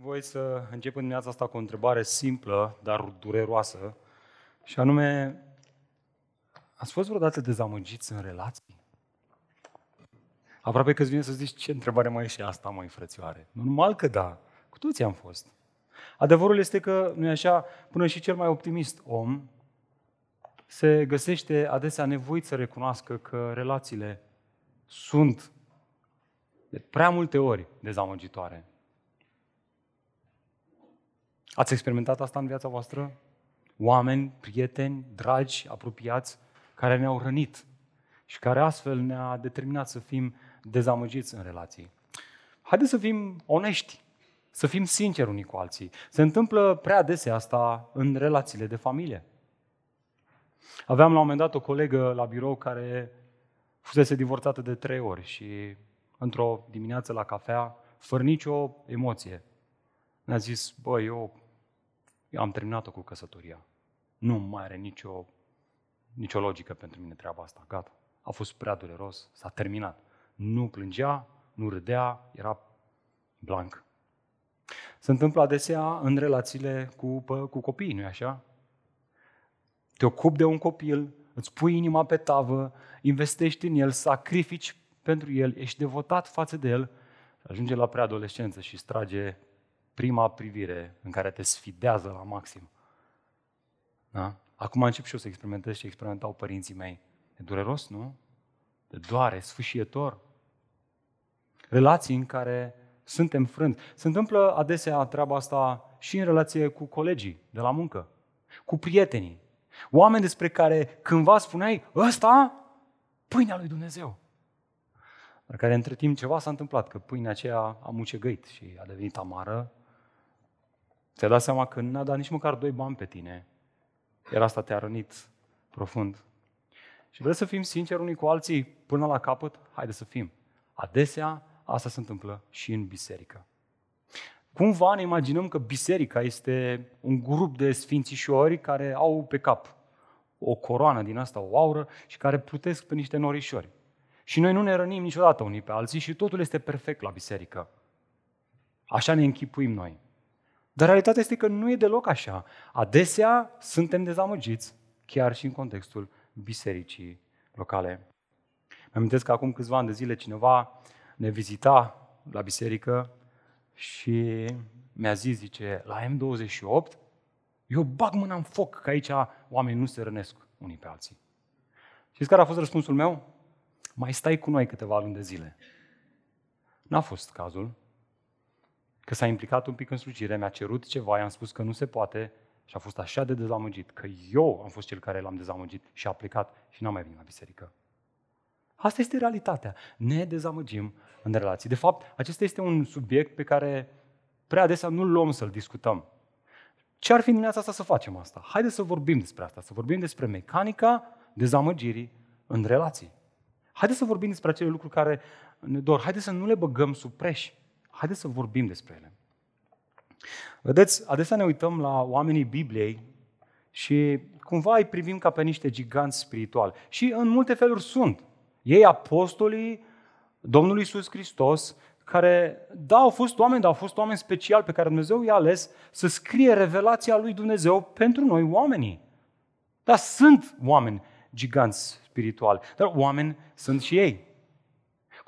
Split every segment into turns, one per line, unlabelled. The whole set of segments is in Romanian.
Voi să încep în dimineața asta cu o întrebare simplă, dar dureroasă, și anume, ați fost vreodată dezamăgiți în relații? Aproape că îți vine să zici ce întrebare mai e și asta, mai frățioare. Normal că da, cu toții am fost. Adevărul este că, nu e așa, până și cel mai optimist om se găsește adesea nevoit să recunoască că relațiile sunt de prea multe ori dezamăgitoare. Ați experimentat asta în viața voastră? Oameni, prieteni, dragi, apropiați, care ne-au rănit și care astfel ne-a determinat să fim dezamăgiți în relații. Haideți să fim onești, să fim sinceri unii cu alții. Se întâmplă prea adesea asta în relațiile de familie. Aveam la un moment dat o colegă la birou care fusese divorțată de trei ori și într-o dimineață la cafea, fără nicio emoție, ne-a zis, bă, eu, eu am terminat-o cu căsătoria. Nu mai are nicio, nicio logică pentru mine treaba asta. Gata. A fost prea dureros, s-a terminat. Nu plângea, nu râdea, era blank. Se întâmplă adesea în relațiile cu, cu copiii, nu-i așa? Te ocupi de un copil, îți pui inima pe tavă, investești în el, sacrifici pentru el, ești devotat față de el, ajunge la preadolescență și strage prima privire în care te sfidează la maxim. Da? Acum încep și eu să experimentez și experimentau părinții mei. E dureros, nu? De doare, sfâșietor. Relații în care suntem frânți. Se întâmplă adesea treaba asta și în relație cu colegii de la muncă, cu prietenii. Oameni despre care cândva spuneai, ăsta, pâinea lui Dumnezeu. Dar care între timp ceva s-a întâmplat, că pâinea aceea a mucegăit și a devenit amară. Ți-a dat seama că n-a dat nici măcar doi bani pe tine. Iar asta te-a rănit profund. Și vreau să fim sinceri unii cu alții până la capăt? Haide să fim. Adesea asta se întâmplă și în biserică. Cumva ne imaginăm că biserica este un grup de sfințișori care au pe cap o coroană din asta, o aură, și care plutesc pe niște norișori. Și noi nu ne rănim niciodată unii pe alții și totul este perfect la biserică. Așa ne închipuim noi. Dar realitatea este că nu e deloc așa. Adesea suntem dezamăgiți, chiar și în contextul bisericii locale. Mă amintesc că acum câțiva ani de zile cineva ne vizita la biserică și mi-a zis, zice, la M28, eu bag mâna în foc, că aici oamenii nu se rănesc unii pe alții. Știți care a fost răspunsul meu? Mai stai cu noi câteva luni de zile. N-a fost cazul, că s-a implicat un pic în slujire, mi-a cerut ceva, i-am spus că nu se poate și a fost așa de dezamăgit, că eu am fost cel care l-am dezamăgit și a plecat și n-a mai venit la biserică. Asta este realitatea. Ne dezamăgim în relații. De fapt, acesta este un subiect pe care prea adesea nu-l luăm să-l discutăm. Ce ar fi în dimineața asta să facem asta? Haideți să vorbim despre asta, să vorbim despre mecanica dezamăgirii în relații. Haideți să vorbim despre acele lucruri care ne dor. Haideți să nu le băgăm sub preș. Haideți să vorbim despre ele. Vedeți, adesea ne uităm la oamenii Bibliei și cumva îi privim ca pe niște giganți spirituali. Și în multe feluri sunt. Ei apostolii Domnului Iisus Hristos, care, da, au fost oameni, dar au fost oameni speciali pe care Dumnezeu i-a ales să scrie revelația lui Dumnezeu pentru noi, oamenii. Dar sunt oameni giganți spirituali, dar oameni sunt și ei.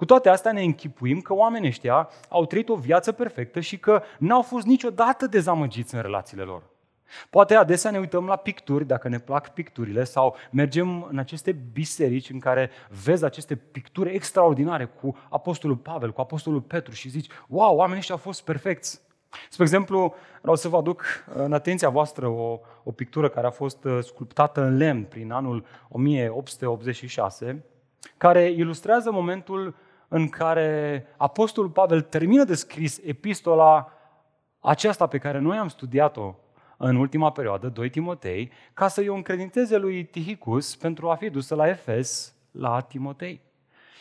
Cu toate astea ne închipuim că oamenii ăștia au trăit o viață perfectă și că n-au fost niciodată dezamăgiți în relațiile lor. Poate adesea ne uităm la picturi, dacă ne plac picturile, sau mergem în aceste biserici în care vezi aceste picturi extraordinare cu Apostolul Pavel, cu Apostolul Petru și zici, wow, oamenii ăștia au fost perfecți. Spre exemplu, vreau să vă aduc în atenția voastră o, o pictură care a fost uh, sculptată în lemn prin anul 1886, care ilustrează momentul în care Apostolul Pavel termină de scris epistola aceasta pe care noi am studiat-o în ultima perioadă, 2 Timotei, ca să-i o încredinteze lui Tihicus pentru a fi dusă la Efes, la Timotei.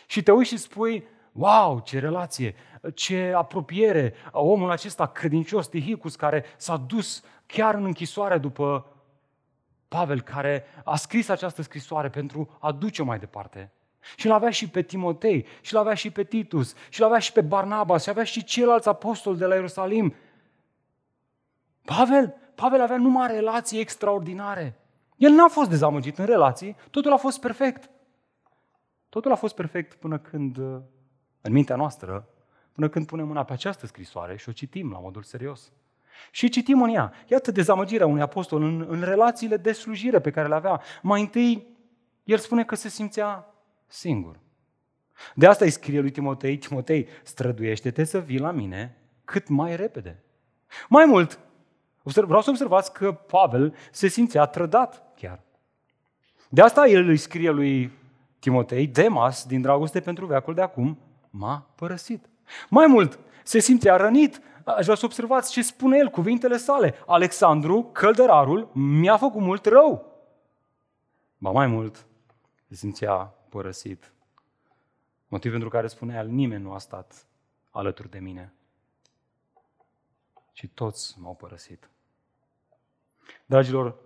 Și te uiți și spui, wow, ce relație, ce apropiere, omul acesta credincios, Tihicus, care s-a dus chiar în închisoare după Pavel, care a scris această scrisoare pentru a duce mai departe. Și l avea și pe Timotei, și l avea și pe Titus, și l avea și pe Barnabas, și avea și ceilalți apostoli de la Ierusalim. Pavel, Pavel avea numai relații extraordinare. El n-a fost dezamăgit în relații, totul a fost perfect. Totul a fost perfect până când, în mintea noastră, până când punem mâna pe această scrisoare și o citim la modul serios. Și citim în ea. Iată dezamăgirea unui apostol în, în relațiile de slujire pe care le avea. Mai întâi, el spune că se simțea singur. De asta îi scrie lui Timotei, Timotei, străduiește-te să vii la mine cât mai repede. Mai mult, vreau să observați că Pavel se simțea trădat chiar. De asta el îi scrie lui Timotei, Demas, din dragoste pentru veacul de acum, m-a părăsit. Mai mult, se simțea rănit. Aș vrea să observați ce spune el, cuvintele sale. Alexandru, căldărarul, mi-a făcut mult rău. Ba mai mult, se simțea părăsit. Motiv pentru care spunea el, nimeni nu a stat alături de mine. Și toți m-au părăsit. Dragilor,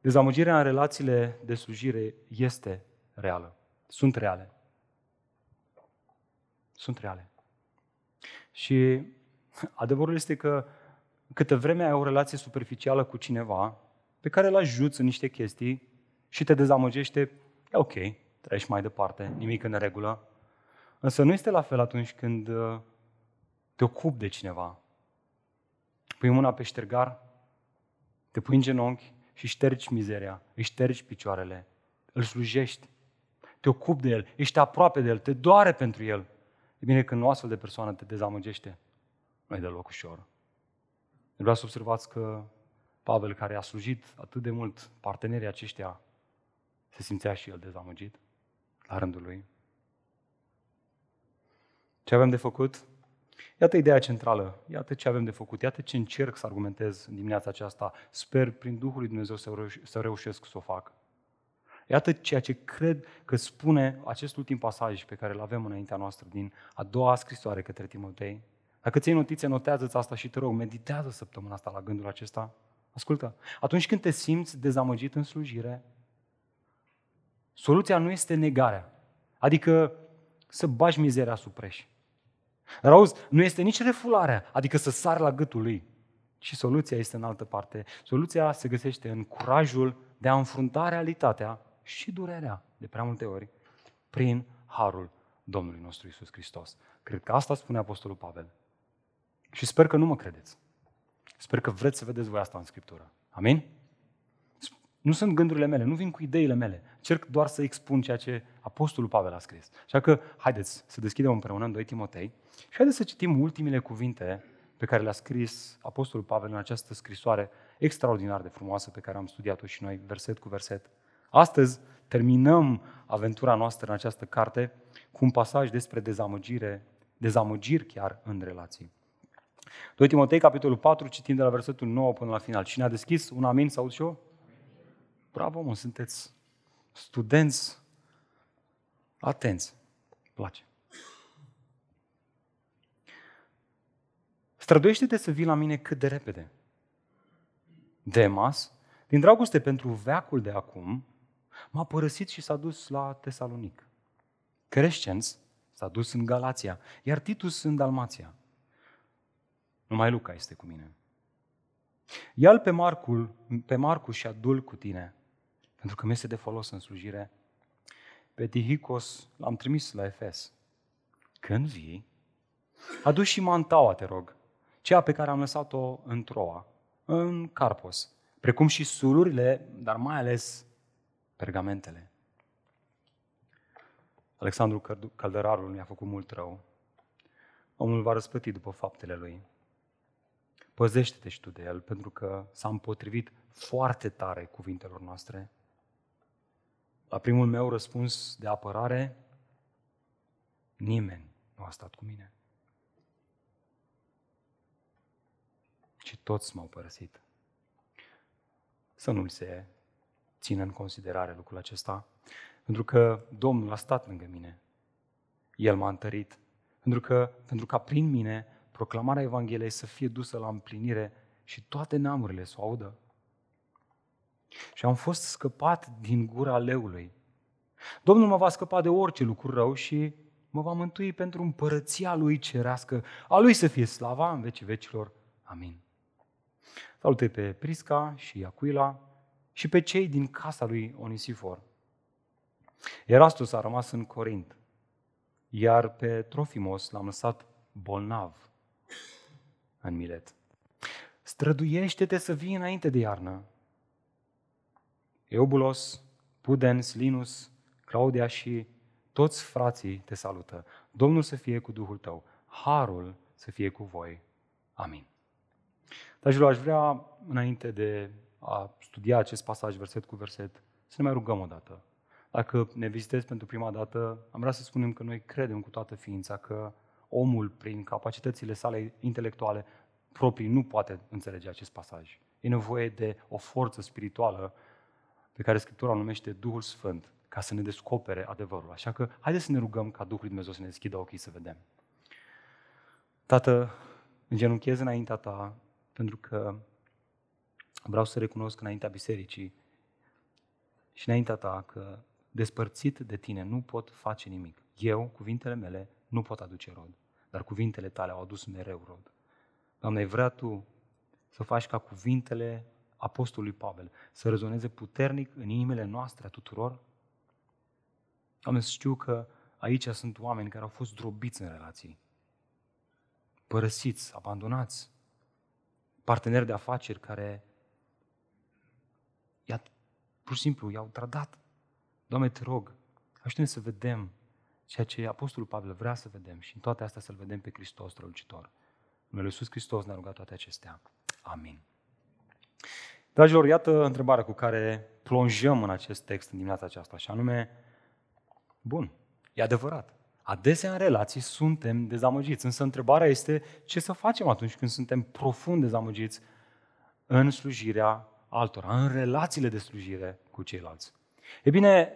dezamăgirea în relațiile de slujire este reală. Sunt reale. Sunt reale. Și adevărul este că câtă vreme ai o relație superficială cu cineva, pe care îl ajuți în niște chestii și te dezamăgește, e ok, treci mai departe, nimic în regulă. Însă nu este la fel atunci când uh, te ocupi de cineva. Pui mâna pe ștergar, te pui în genunchi și ștergi mizeria, își ștergi picioarele, îl slujești, te ocupi de el, ești aproape de el, te doare pentru el. E bine, când o astfel de persoană te dezamăgește, nu e deloc ușor. Vreau să observați că Pavel, care a slujit atât de mult partenerii aceștia, se simțea și el dezamăgit la rândul lui. Ce avem de făcut? Iată ideea centrală, iată ce avem de făcut, iată ce încerc să argumentez în dimineața aceasta. Sper prin Duhul lui Dumnezeu să, reuș- să reușesc să o fac. Iată ceea ce cred că spune acest ultim pasaj pe care îl avem înaintea noastră din a doua scrisoare către Timotei. Dacă ți notițe, notează-ți asta și te rog, meditează săptămâna asta la gândul acesta. Ascultă, atunci când te simți dezamăgit în slujire, soluția nu este negarea. Adică să bagi mizeria sub preș. Dar auzi, nu este nici refularea, adică să sari la gâtul lui. Și soluția este în altă parte. Soluția se găsește în curajul de a înfrunta realitatea și durerea, de prea multe ori, prin harul Domnului nostru Isus Hristos. Cred că asta spune Apostolul Pavel. Și sper că nu mă credeți. Sper că vreți să vedeți voi asta în Scriptură. Amin? Nu sunt gândurile mele, nu vin cu ideile mele. Cerc doar să expun ceea ce Apostolul Pavel a scris. Așa că haideți să deschidem împreună în 2 Timotei și haideți să citim ultimile cuvinte pe care le-a scris Apostolul Pavel în această scrisoare extraordinar de frumoasă pe care am studiat-o și noi, verset cu verset. Astăzi terminăm aventura noastră în această carte cu un pasaj despre dezamăgire, dezamăgiri chiar în relații. 2 Timotei, capitolul 4, citim de la versetul 9 până la final. Cine a deschis? Un amin sau și eu? Bravo, mă, sunteți studenți atenți. Place. Străduiește-te să vii la mine cât de repede. Demas, din dragoste pentru veacul de acum, m-a părăsit și s-a dus la Tesalonic. Crescenț s-a dus în Galația, iar Titus în Dalmația. Numai Luca este cu mine. Ia-l pe, Marcul, pe Marcus și adul cu tine, pentru că mi este de folos în slujire. Pe Tihicos l-am trimis la Efes. Când vii, adu și mantaua, te rog, cea pe care am lăsat-o în Troa, în Carpos, precum și sulurile, dar mai ales pergamentele. Alexandru Căldărarul mi-a făcut mult rău. Omul va răspăti după faptele lui. Păzește-te și tu de el, pentru că s-a împotrivit foarte tare cuvintelor noastre. La primul meu răspuns de apărare, nimeni nu a stat cu mine. Și toți m-au părăsit. Să nu-l se țină în considerare lucrul acesta, pentru că Domnul a stat lângă mine. El m-a întărit, pentru că, pentru ca prin mine proclamarea Evangheliei să fie dusă la împlinire și toate neamurile să o audă. Și am fost scăpat din gura leului. Domnul mă va scăpa de orice lucru rău și mă va mântui pentru împărăția lui cerească. A lui să fie slava în vecii vecilor. Amin. Salute pe Prisca și Aquila și pe cei din casa lui Onisifor. Erastus a rămas în Corint, iar pe Trofimos l-am lăsat bolnav în Milet. Străduiește-te să vii înainte de iarnă. Eubulos, Pudens, Linus, Claudia și toți frații te salută. Domnul să fie cu Duhul tău. Harul să fie cu voi. Amin. Dragilor, aș vrea, înainte de a studia acest pasaj verset cu verset, să ne mai rugăm o dată. Dacă ne vizitezi pentru prima dată, am vrea să spunem că noi credem cu toată ființa că omul, prin capacitățile sale intelectuale proprii, nu poate înțelege acest pasaj. E nevoie de o forță spirituală pe care Scriptura o numește Duhul Sfânt, ca să ne descopere adevărul. Așa că haideți să ne rugăm ca Duhul Dumnezeu să ne deschidă ochii să vedem. Tată, îngenunchez înaintea Ta pentru că vreau să recunosc înaintea bisericii și înaintea Ta că despărțit de Tine nu pot face nimic. Eu, cuvintele mele, nu pot aduce rod, dar cuvintele Tale au adus mereu rod. Doamne, vrea Tu să faci ca cuvintele Apostolului Pavel să rezoneze puternic în inimile noastre a tuturor? Doamne, știu că aici sunt oameni care au fost drobiți în relații, părăsiți, abandonați, parteneri de afaceri care i-a, pur și simplu i-au trădat. Doamne, te rog, ajută-ne să vedem ceea ce Apostolul Pavel vrea să vedem și în toate astea să-L vedem pe Hristos strălucitor. În numele Iisus Hristos ne-a rugat toate acestea. Amin. Dragilor, iată întrebarea cu care plonjăm în acest text în dimineața aceasta, și anume, bun, e adevărat. Adesea în relații suntem dezamăgiți, însă întrebarea este ce să facem atunci când suntem profund dezamăgiți în slujirea altora, în relațiile de slujire cu ceilalți. E bine,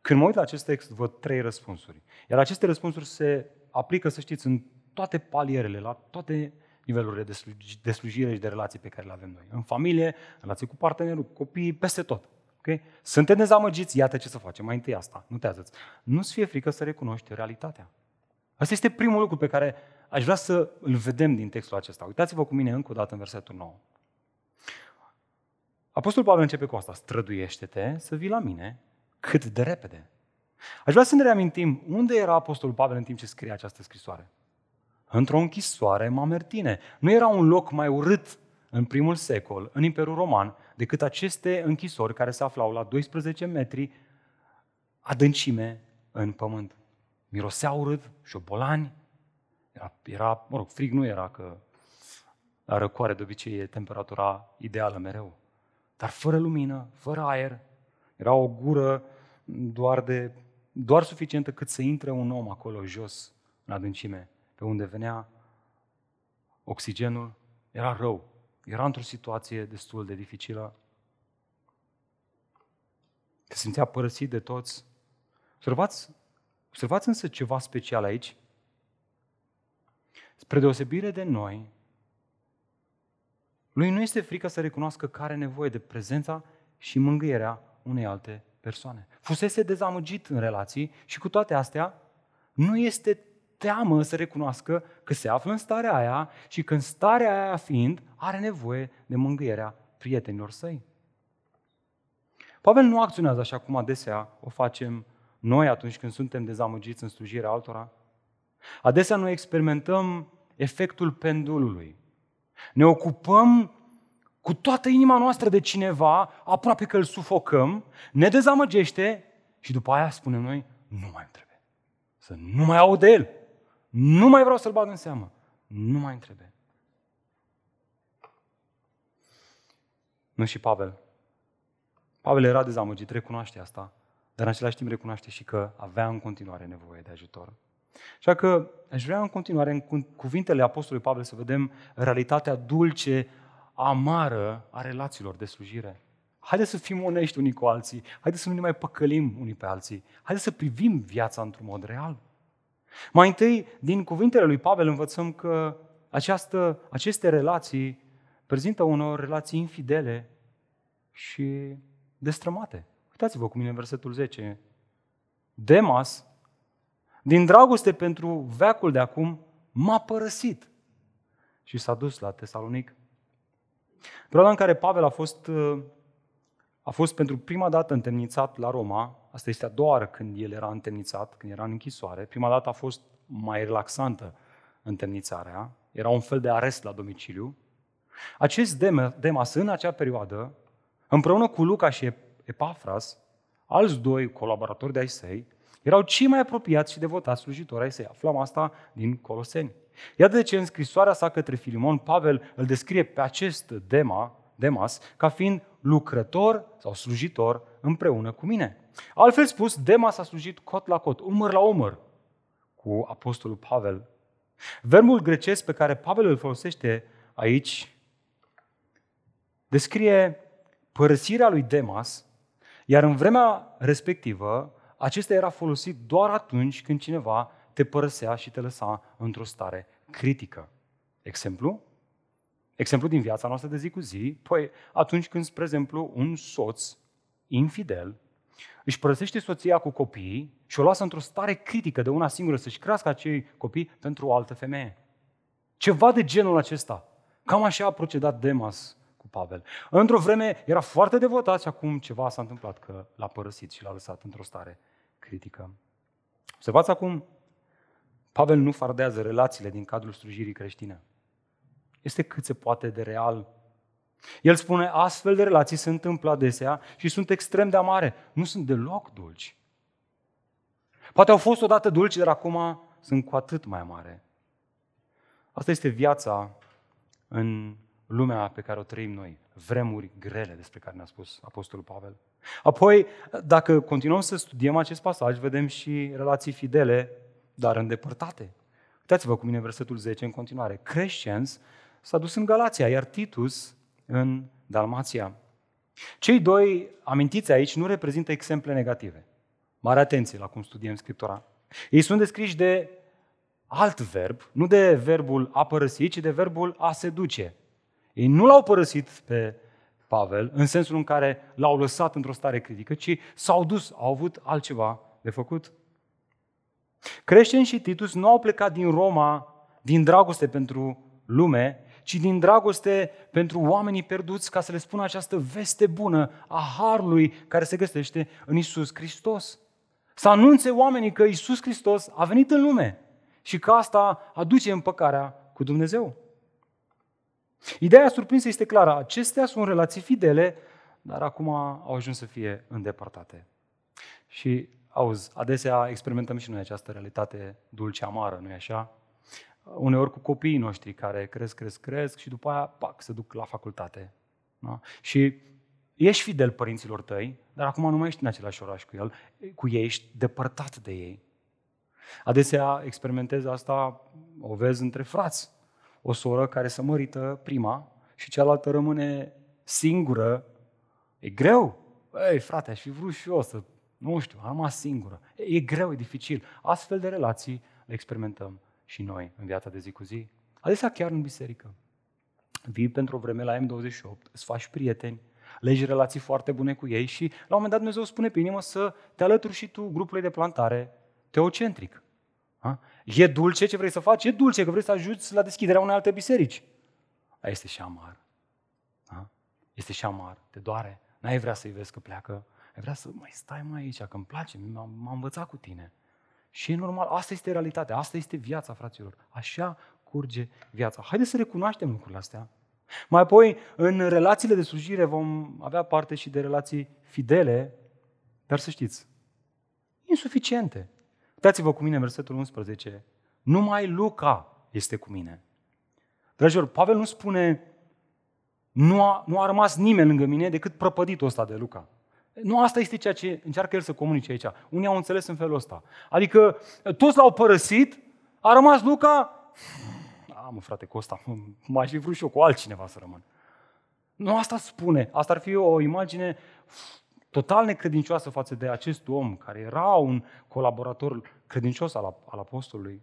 când mă uit la acest text, văd trei răspunsuri. Iar aceste răspunsuri se aplică, să știți, în toate palierele, la toate nivelurile de slujire și de relații pe care le avem noi. În familie, relații cu partenerul, cu copiii, peste tot. Okay? Suntem dezamăgiți, iată ce să facem. Mai întâi asta, nu te azăți. Nu-ți fie frică să recunoști realitatea. Asta este primul lucru pe care aș vrea să îl vedem din textul acesta. Uitați-vă cu mine încă o dată în versetul 9. Apostolul Pavel începe cu asta. Străduiește-te să vii la mine cât de repede. Aș vrea să ne reamintim unde era Apostolul Pavel în timp ce scrie această scrisoare. Într-o închisoare mamertine. Nu era un loc mai urât în primul secol, în Imperiul Roman, decât aceste închisori care se aflau la 12 metri adâncime în pământ. Mirosea urât, șobolani, era, era, mă rog, frig nu era, că la răcoare de obicei e temperatura ideală mereu. Dar fără lumină, fără aer, era o gură doar, de, doar suficientă cât să intre un om acolo jos, în adâncime, pe unde venea oxigenul, era rău. Era într-o situație destul de dificilă. Se simțea părăsit de toți. Observați, observați însă ceva special aici. Spre deosebire de noi, lui nu este frică să recunoască că are nevoie de prezența și mângâierea unei alte persoane. Fusese dezamăgit în relații și cu toate astea nu este teamă să recunoască că se află în starea aia și că în starea aia fiind are nevoie de mângâierea prietenilor săi. Pavel nu acționează așa cum adesea o facem noi atunci când suntem dezamăgiți în slujirea altora. Adesea noi experimentăm efectul pendulului. Ne ocupăm cu toată inima noastră de cineva, aproape că îl sufocăm, ne dezamăgește și după aia spunem noi, nu mai trebuie. Să nu mai aud de el. Nu mai vreau să-l bag în seamă. Nu mai întrebe. Nu și Pavel. Pavel era dezamăgit, recunoaște asta, dar în același timp recunoaște și că avea în continuare nevoie de ajutor. Așa că aș vrea în continuare, în cuvintele Apostolului Pavel, să vedem realitatea dulce, amară a relațiilor de slujire. Haideți să fim onești unii cu alții, haideți să nu ne mai păcălim unii pe alții, haideți să privim viața într-un mod real. Mai întâi, din cuvintele lui Pavel învățăm că această, aceste relații prezintă unor relații infidele și destrămate. Uitați-vă cu mine în versetul 10. Demas, din dragoste pentru veacul de acum, m-a părăsit și s-a dus la Tesalonic. Perioada în care Pavel a fost, a fost pentru prima dată întemnițat la Roma, asta este a doua oară când el era întemnițat, când era în închisoare, prima dată a fost mai relaxantă întemnițarea, era un fel de arest la domiciliu. Acest Demas în acea perioadă, împreună cu Luca și Epafras, alți doi colaboratori de ai săi, erau cei mai apropiați și devotați slujitori ai săi. Aflăm asta din Coloseni. Iată de ce în scrisoarea sa către Filimon, Pavel îl descrie pe acest Dema, Demas ca fiind lucrător sau slujitor împreună cu mine. Altfel spus, Demas a slujit cot la cot, umăr la umăr cu apostolul Pavel. Verbul grecesc pe care Pavel îl folosește aici descrie părăsirea lui Demas, iar în vremea respectivă, acesta era folosit doar atunci când cineva te părăsea și te lăsa într-o stare critică. Exemplu? Exemplu din viața noastră de zi cu zi, păi atunci când, spre exemplu, un soț infidel își părăsește soția cu copiii și o lasă într-o stare critică de una singură să-și crească acei copii pentru o altă femeie. Ceva de genul acesta. Cam așa a procedat Demas cu Pavel. Într-o vreme era foarte devotat și acum ceva s-a întâmplat că l-a părăsit și l-a lăsat într-o stare critică. Observați acum, Pavel nu fardează relațiile din cadrul slujirii creștine. Este cât se poate de real. El spune, astfel de relații se întâmplă adesea și sunt extrem de amare. Nu sunt deloc dulci. Poate au fost odată dulci, dar acum sunt cu atât mai amare. Asta este viața în lumea pe care o trăim noi. Vremuri grele despre care ne-a spus Apostolul Pavel. Apoi, dacă continuăm să studiem acest pasaj, vedem și relații fidele, dar îndepărtate. Uitați-vă cu mine versetul 10 în continuare. Crescens s-a dus în Galația, iar Titus în Dalmația. Cei doi amintiți aici nu reprezintă exemple negative. Mare atenție la cum studiem Scriptura. Ei sunt descriși de alt verb, nu de verbul a părăsi, ci de verbul a se duce. Ei nu l-au părăsit pe Pavel în sensul în care l-au lăsat într-o stare critică, ci s-au dus, au avut altceva de făcut. Creștini și Titus nu au plecat din Roma din dragoste pentru lume, ci din dragoste pentru oamenii pierduți ca să le spună această veste bună a Harului care se găsește în Isus Hristos. Să anunțe oamenii că Isus Hristos a venit în lume și că asta aduce împăcarea cu Dumnezeu. Ideea surprinsă este clară. Acestea sunt relații fidele, dar acum au ajuns să fie îndepărtate. Și, auzi, adesea experimentăm și noi această realitate dulce-amară, nu-i așa? Uneori cu copiii noștri care cresc, cresc, cresc și după aia, pac, se duc la facultate. Da? Și ești fidel părinților tăi, dar acum nu mai ești în același oraș cu el, cu ei, ești depărtat de ei. Adesea experimentez asta, o vezi între frați o soră care să mărită prima și cealaltă rămâne singură, e greu. Ei, frate, aș fi vrut și eu să, nu știu, am rămas singură. E, e greu, e dificil. Astfel de relații le experimentăm și noi în viața de zi cu zi. Adesea chiar în biserică. Vii pentru o vreme la M28, îți faci prieteni, legi relații foarte bune cu ei și la un moment dat Dumnezeu spune pe inimă să te alături și tu grupului de plantare teocentric. Ha? E dulce ce vrei să faci? E dulce că vrei să ajuți la deschiderea unei alte biserici. A, este și amar. Ha? Este și amar. Te doare. N-ai vrea să-i vezi că pleacă. Ai vrea să mai stai mai aici, că îmi place, m-am, învățat cu tine. Și e normal, asta este realitatea, asta este viața, fraților. Așa curge viața. Haideți să recunoaștem lucrurile astea. Mai apoi, în relațiile de slujire vom avea parte și de relații fidele, dar să știți, insuficiente. Uitați-vă cu mine versetul 11. Numai Luca este cu mine. Dragilor, Pavel nu spune nu a, nu a rămas nimeni lângă mine decât prăpăditul ăsta de Luca. Nu asta este ceea ce încearcă el să comunice aici. Unii au înțeles în felul ăsta. Adică toți l-au părăsit, a rămas Luca, a, mă frate, cu ăsta, m-aș fi vrut și eu cu altcineva să rămân. Nu asta spune. Asta ar fi o imagine total necredincioasă față de acest om care era un colaborator credincios al, al apostolului.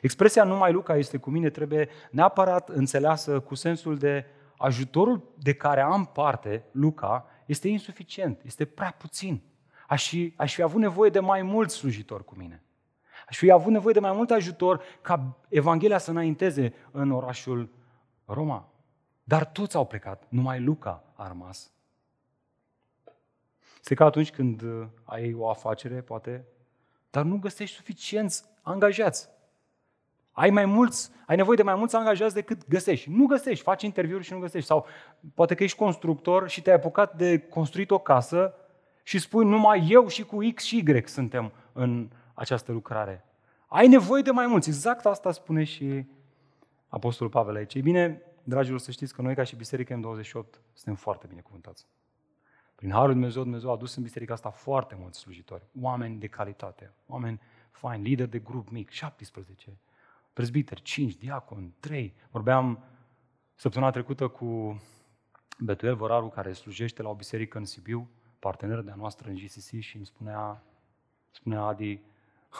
Expresia numai Luca este cu mine trebuie neapărat înțeleasă cu sensul de ajutorul de care am parte, Luca, este insuficient, este prea puțin. Aș fi, aș fi avut nevoie de mai mulți slujitori cu mine. Aș fi avut nevoie de mai mult ajutor ca Evanghelia să înainteze în orașul Roma. Dar toți au plecat, numai Luca a rămas. Este ca atunci când uh, ai o afacere, poate, dar nu găsești suficienți angajați. Ai mai mulți, ai nevoie de mai mulți angajați decât găsești. Nu găsești, faci interviuri și nu găsești. Sau poate că ești constructor și te-ai apucat de construit o casă și spui numai eu și cu X și Y suntem în această lucrare. Ai nevoie de mai mulți. Exact asta spune și Apostolul Pavel aici. Ei bine, dragilor, să știți că noi ca și Biserica M28 suntem foarte bine cuvântați. Prin Harul Dumnezeu, Dumnezeu a adus în biserica asta foarte mulți slujitori, oameni de calitate, oameni faini, lideri de grup mic, 17, prezbiteri, 5, diaconi, 3. Vorbeam săptămâna trecută cu Betuel Văraru, care slujește la o biserică în Sibiu, partener de-a noastră în GCC și îmi spunea, spunea Adi,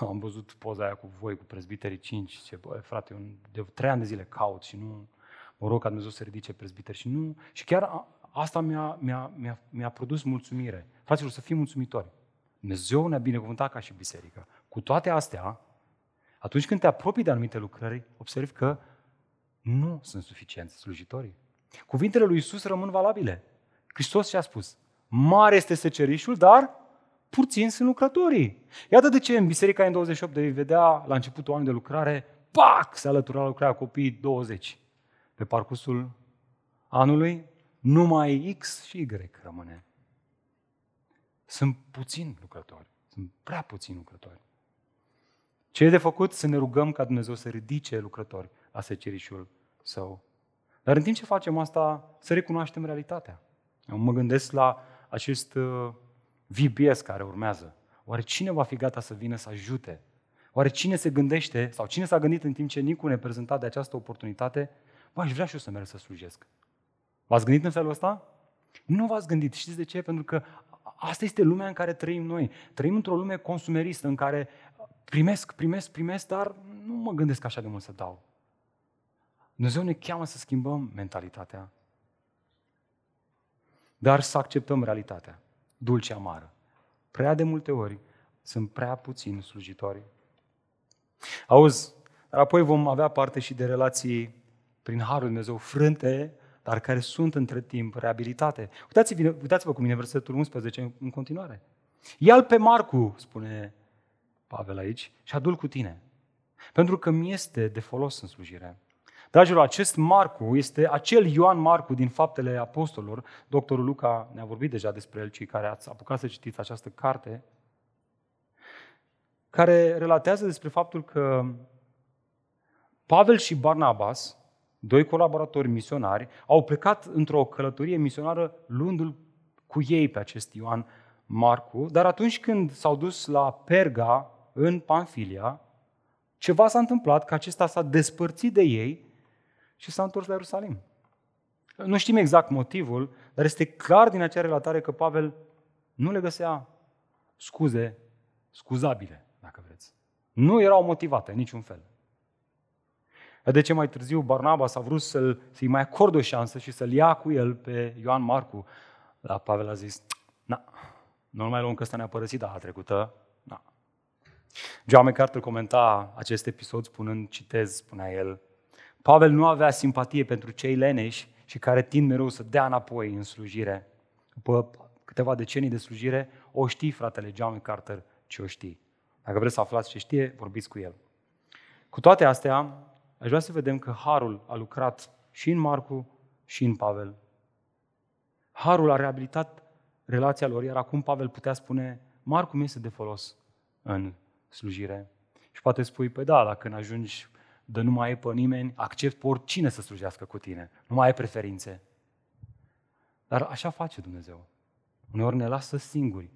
am văzut poza aia cu voi, cu prezbiterii 5, ce bă, frate, un, de trei ani de zile caut și nu, mă rog ca Dumnezeu să ridice prezbiteri și nu, și chiar asta mi-a, mi-a, mi-a, mi-a produs mulțumire. Fraților, să fim mulțumitori. Dumnezeu ne-a binecuvântat ca și biserică. Cu toate astea, atunci când te apropii de anumite lucrări, observi că nu sunt suficienți slujitorii. Cuvintele lui Isus rămân valabile. Hristos și-a spus, mare este secerișul, dar puțin sunt lucrătorii. Iată de ce în Biserica în 28 de vedea la începutul anului de lucrare, pac, se alătura la lucrarea copiii 20. Pe parcursul anului, numai X și Y rămâne. Sunt puțini lucrători. Sunt prea puțini lucrători. Ce e de făcut? Să ne rugăm ca Dumnezeu să ridice lucrători la secerișul său. Dar în timp ce facem asta, să recunoaștem realitatea. Eu mă gândesc la acest uh, VBS care urmează. Oare cine va fi gata să vină să ajute? Oare cine se gândește, sau cine s-a gândit în timp ce Nicu ne prezenta de această oportunitate, bă, aș vrea și eu să merg să slujesc. V-ați gândit în felul ăsta? Nu v-ați gândit. Știți de ce? Pentru că asta este lumea în care trăim noi. Trăim într-o lume consumeristă în care primesc, primesc, primesc, dar nu mă gândesc așa de mult să dau. Dumnezeu ne cheamă să schimbăm mentalitatea. Dar să acceptăm realitatea, dulce amară. Prea de multe ori sunt prea puțini slujitori. Auzi, dar apoi vom avea parte și de relații prin Harul Dumnezeu frânte dar care sunt între timp reabilitate. Uitați-vă, uitați-vă cu mine versetul 11 în continuare. Ia-l pe Marcu, spune Pavel aici, și adu cu tine. Pentru că mi este de folos în slujire. Dragilor, acest Marcu este acel Ioan Marcu din Faptele Apostolilor. Doctorul Luca ne-a vorbit deja despre el, cei care ați apucat să citiți această carte, care relatează despre faptul că Pavel și Barnabas doi colaboratori misionari, au plecat într-o călătorie misionară luându-l cu ei pe acest Ioan Marcu, dar atunci când s-au dus la Perga, în Panfilia, ceva s-a întâmplat, că acesta s-a despărțit de ei și s-a întors la Ierusalim. Nu știm exact motivul, dar este clar din acea relatare că Pavel nu le găsea scuze scuzabile, dacă vreți. Nu erau motivate în niciun fel. De ce mai târziu Barnabas a vrut să-l, să-i mai acorde o șansă și să-l ia cu el pe Ioan Marcu. La Pavel a zis, na, nu mai luăm că ăsta ne-a părăsit data trecută. Na. John MacArthur comenta acest episod spunând, citez, spunea el, Pavel nu avea simpatie pentru cei leneși și care tind mereu să dea înapoi în slujire. După câteva decenii de slujire, o știi, fratele John MacArthur, ce o știi. Dacă vreți să aflați ce știe, vorbiți cu el. Cu toate astea, Aș vrea să vedem că Harul a lucrat și în Marcu și în Pavel. Harul a reabilitat relația lor, iar acum Pavel putea spune, Marcu mi este de folos în slujire. Și poate spui, păi da, dacă când ajungi de nu mai ai pe nimeni, accept pe oricine să slujească cu tine. Nu mai ai preferințe. Dar așa face Dumnezeu. Uneori ne lasă singuri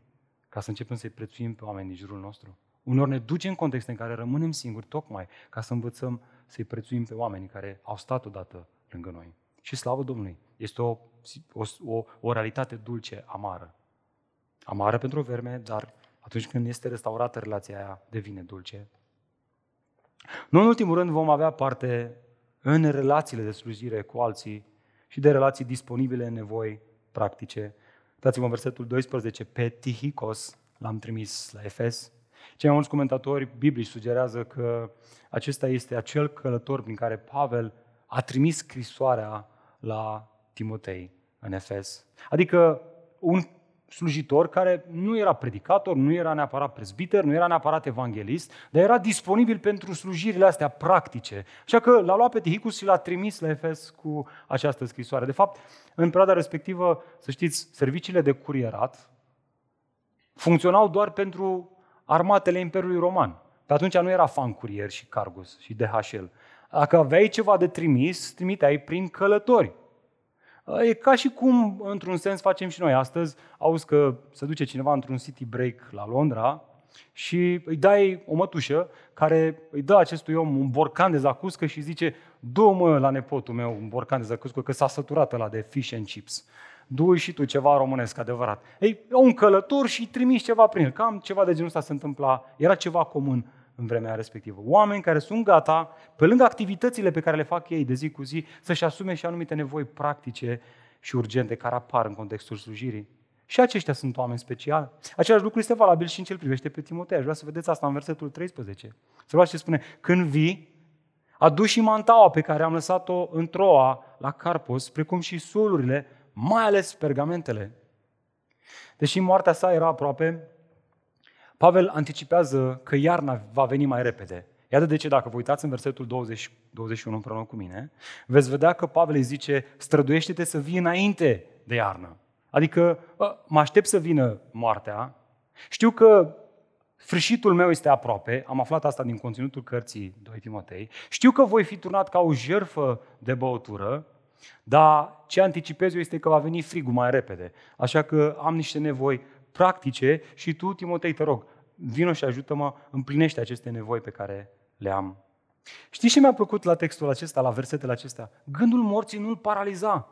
ca să începem să-i prețuim pe oameni din jurul nostru. Uneori ne duce în contexte în care rămânem singuri tocmai ca să învățăm să-i prețuim pe oamenii care au stat odată lângă noi. Și slavă Domnului! Este o, o, o, o realitate dulce, amară. Amară pentru o verme, dar atunci când este restaurată relația aia, devine dulce. Nu în ultimul rând vom avea parte în relațiile de slujire cu alții și de relații disponibile în nevoi practice. Dați-vă versetul 12, pe Tihicos l-am trimis la Efes, cei mai mulți comentatori biblici sugerează că acesta este acel călător prin care Pavel a trimis scrisoarea la Timotei în Efes. Adică un slujitor care nu era predicator, nu era neapărat prezbiter, nu era neapărat evanghelist, dar era disponibil pentru slujirile astea practice. Așa că l-a luat pe Tihicus și l-a trimis la Efes cu această scrisoare. De fapt, în perioada respectivă, să știți, serviciile de curierat funcționau doar pentru armatele Imperiului Roman. Pe atunci nu era fan curier și cargus și DHL. Dacă aveai ceva de trimis, trimiteai prin călători. E ca și cum, într-un sens, facem și noi astăzi. Auzi că se duce cineva într-un city break la Londra și îi dai o mătușă care îi dă acestui om un borcan de zacuscă și zice du-mă la nepotul meu un borcan de zacuscă că s-a săturat la de fish and chips. du și tu ceva românesc adevărat. Ei, un călător și trimis ceva prin el. Cam ceva de genul ăsta se întâmpla. Era ceva comun în vremea respectivă. Oameni care sunt gata, pe lângă activitățile pe care le fac ei de zi cu zi, să-și asume și anumite nevoi practice și urgente care apar în contextul slujirii. Și aceștia sunt oameni speciali. Același lucru este valabil și în ce privește pe Timotei. Aș vrea să vedeți asta în versetul 13. Să luați ce spune. Când vii, adu și mantaua pe care am lăsat-o în Troa, la Carpos, precum și solurile, mai ales pergamentele. Deși moartea sa era aproape, Pavel anticipează că iarna va veni mai repede. Iată de ce, dacă vă uitați în versetul 20, 21 împreună cu mine, veți vedea că Pavel îi zice, străduiește-te să vii înainte de iarnă. Adică, mă aștept să vină moartea, știu că sfârșitul meu este aproape, am aflat asta din conținutul cărții 2 Timotei, știu că voi fi turnat ca o jerfă de băutură, dar ce anticipez eu este că va veni frigul mai repede. Așa că am niște nevoi practice și tu, Timotei, te rog, vino și ajută-mă, împlinește aceste nevoi pe care le am. Știi ce mi-a plăcut la textul acesta, la versetele acestea? Gândul morții nu-l paraliza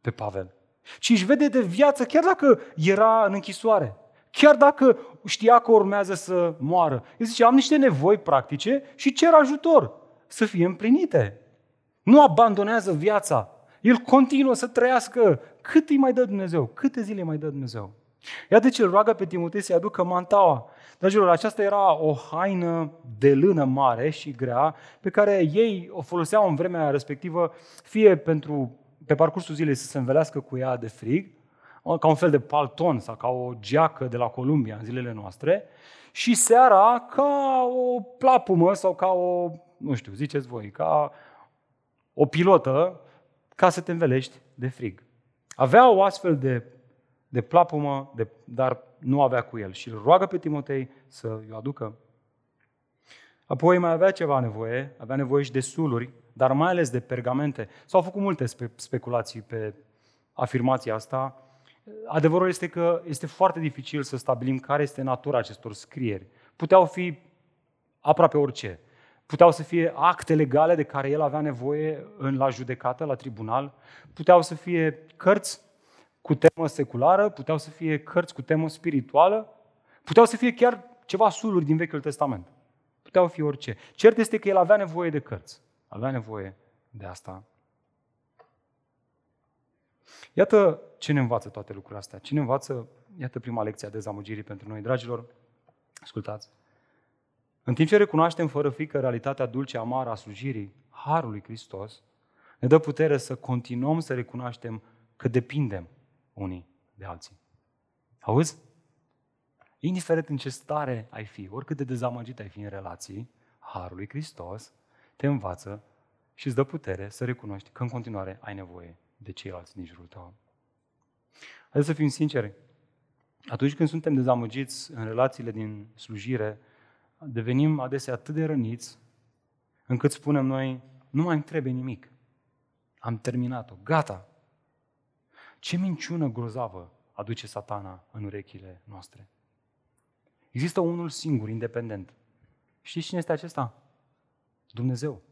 pe Pavel, ci își vede de viață chiar dacă era în închisoare. Chiar dacă știa că urmează să moară. El zice, am niște nevoi practice și cer ajutor să fie împlinite. Nu abandonează viața. El continuă să trăiască. Cât îi mai dă Dumnezeu? Câte zile îi mai dă Dumnezeu? Iată ce îl roagă pe Timotei să-i aducă mantaua. Dragilor, aceasta era o haină de lână mare și grea pe care ei o foloseau în vremea respectivă fie pentru pe parcursul zilei să se învelească cu ea de frig, ca un fel de palton sau ca o geacă de la Columbia în zilele noastre, și seara ca o plapumă sau ca o, nu știu, ziceți voi, ca o pilotă ca să te învelești de frig. Avea o astfel de de plapumă, de, dar nu avea cu el. Și îl roagă pe Timotei să i aducă. Apoi mai avea ceva nevoie, avea nevoie și de suluri, dar mai ales de pergamente. S-au făcut multe spe- speculații pe afirmația asta. Adevărul este că este foarte dificil să stabilim care este natura acestor scrieri. Puteau fi aproape orice. Puteau să fie acte legale de care el avea nevoie în la judecată, la tribunal. Puteau să fie cărți cu temă seculară, puteau să fie cărți cu temă spirituală, puteau să fie chiar ceva suluri din Vechiul Testament. Puteau fi orice. Cert este că el avea nevoie de cărți. Avea nevoie de asta. Iată ce ne învață toate lucrurile astea. Ce ne învață, iată prima lecție a dezamăgirii pentru noi. Dragilor, ascultați. În timp ce recunoaștem fără frică realitatea dulce, amară a slujirii Harului Hristos, ne dă putere să continuăm să recunoaștem că depindem unii de alții. Auzi? Indiferent în ce stare ai fi, oricât de dezamăgit ai fi în relații, Harul lui Hristos te învață și îți dă putere să recunoști că în continuare ai nevoie de ceilalți din jurul tău. Haideți să fim sinceri. Atunci când suntem dezamăgiți în relațiile din slujire, devenim adesea atât de răniți încât spunem noi, nu mai îmi trebuie nimic. Am terminat-o, gata, ce minciună grozavă aduce satana în urechile noastre. Există unul singur, independent. Știți cine este acesta? Dumnezeu.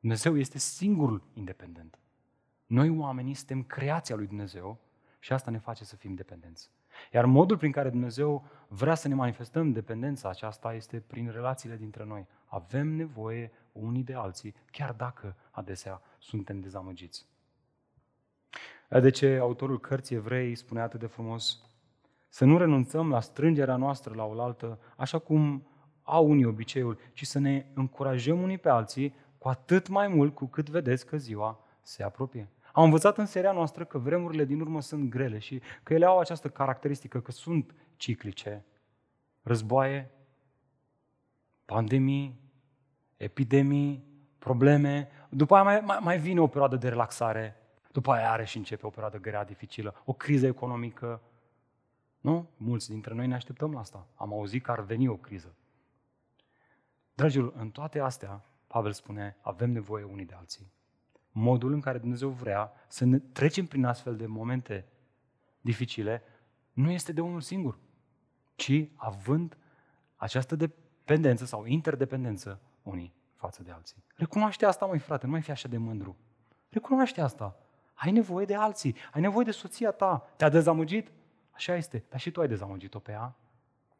Dumnezeu este singurul independent. Noi oamenii suntem creația lui Dumnezeu și asta ne face să fim dependenți. Iar modul prin care Dumnezeu vrea să ne manifestăm dependența aceasta este prin relațiile dintre noi. Avem nevoie unii de alții, chiar dacă adesea suntem dezamăgiți. De ce autorul cărții evrei spune atât de frumos? Să nu renunțăm la strângerea noastră la oaltă, așa cum au unii obiceiul, ci să ne încurajăm unii pe alții, cu atât mai mult cu cât vedeți că ziua se apropie. Am învățat în seria noastră că vremurile din urmă sunt grele și că ele au această caracteristică, că sunt ciclice. Războaie, pandemii, epidemii, probleme. După aia mai, mai, mai vine o perioadă de relaxare. După aia are și începe o perioadă grea, dificilă. O criză economică. Nu? Mulți dintre noi ne așteptăm la asta. Am auzit că ar veni o criză. Dragilor, în toate astea, Pavel spune, avem nevoie unii de alții. Modul în care Dumnezeu vrea să ne trecem prin astfel de momente dificile nu este de unul singur, ci având această dependență sau interdependență unii față de alții. Recunoaște asta, măi frate, nu mai fi așa de mândru. Recunoaște asta. Ai nevoie de alții, ai nevoie de soția ta. Te-a dezamăgit? Așa este, dar și tu ai dezamăgit-o pe ea.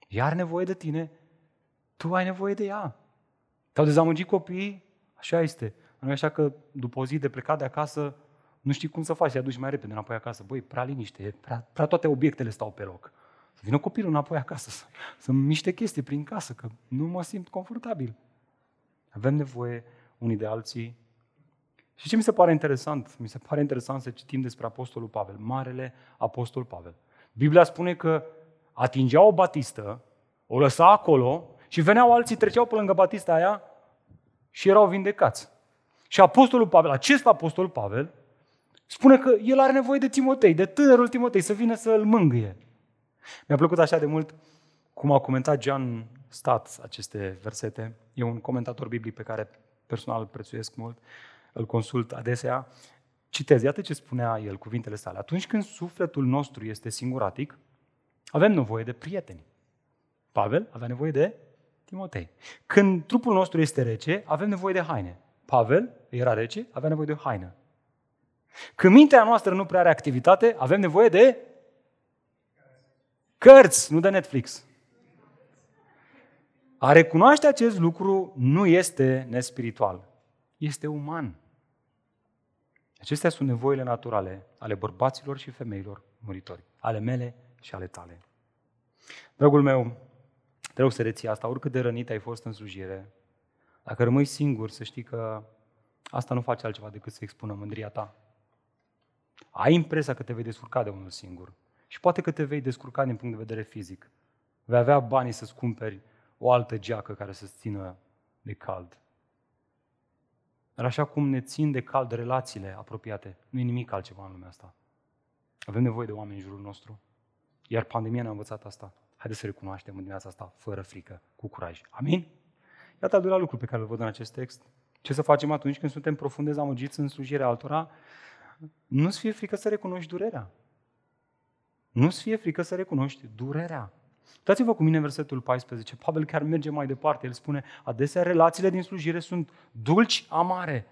Ea are nevoie de tine, tu ai nevoie de ea. Te-au dezamăgit copiii? Așa este. Nu e așa că după o zi de plecat de acasă, nu știi cum să faci, să aduci mai repede înapoi acasă. Băi, prea liniște, prea, prea toate obiectele stau pe loc. Să vină copilul înapoi acasă, să, să miște chestii prin casă, că nu mă simt confortabil. Avem nevoie unii de alții. Și ce mi se pare interesant? Mi se pare interesant să citim despre Apostolul Pavel, Marele Apostol Pavel. Biblia spune că atingea o batistă, o lăsa acolo și veneau alții, treceau pe lângă batista aia și erau vindecați. Și Apostolul Pavel, acest Apostol Pavel, spune că el are nevoie de Timotei, de tânărul Timotei, să vină să îl mângâie. Mi-a plăcut așa de mult cum a comentat John Stott aceste versete. E un comentator biblic pe care personal îl prețuiesc mult, îl consult adesea. Citez, iată ce spunea el, cuvintele sale. Atunci când sufletul nostru este singuratic, avem nevoie de prieteni. Pavel avea nevoie de Timotei. Când trupul nostru este rece, avem nevoie de haine. Pavel era rece, avea nevoie de o haină. Când mintea noastră nu prea are activitate, avem nevoie de cărți, nu de Netflix. A recunoaște acest lucru nu este nespiritual, este uman. Acestea sunt nevoile naturale ale bărbaților și femeilor muritori, ale mele și ale tale. Dragul meu, te rog să reții asta, oricât de rănit ai fost în slujire, dacă rămâi singur, să știi că asta nu face altceva decât să expună mândria ta. Ai impresia că te vei descurca de unul singur. Și poate că te vei descurca din punct de vedere fizic. Vei avea banii să-ți cumperi o altă geacă care să-ți țină de cald. Dar așa cum ne țin de cald relațiile apropiate, nu e nimic altceva în lumea asta. Avem nevoie de oameni în jurul nostru. Iar pandemia ne-a învățat asta. Haideți să recunoaștem în dimineața asta, fără frică, cu curaj. Amin? Iată al doilea lucru pe care îl văd în acest text. Ce să facem atunci când suntem profund dezamăgiți în slujirea altora? Nu-ți fie frică să recunoști durerea. Nu-ți fie frică să recunoști durerea. Dați-vă cu mine versetul 14. Pavel chiar merge mai departe. El spune, adesea relațiile din slujire sunt dulci amare.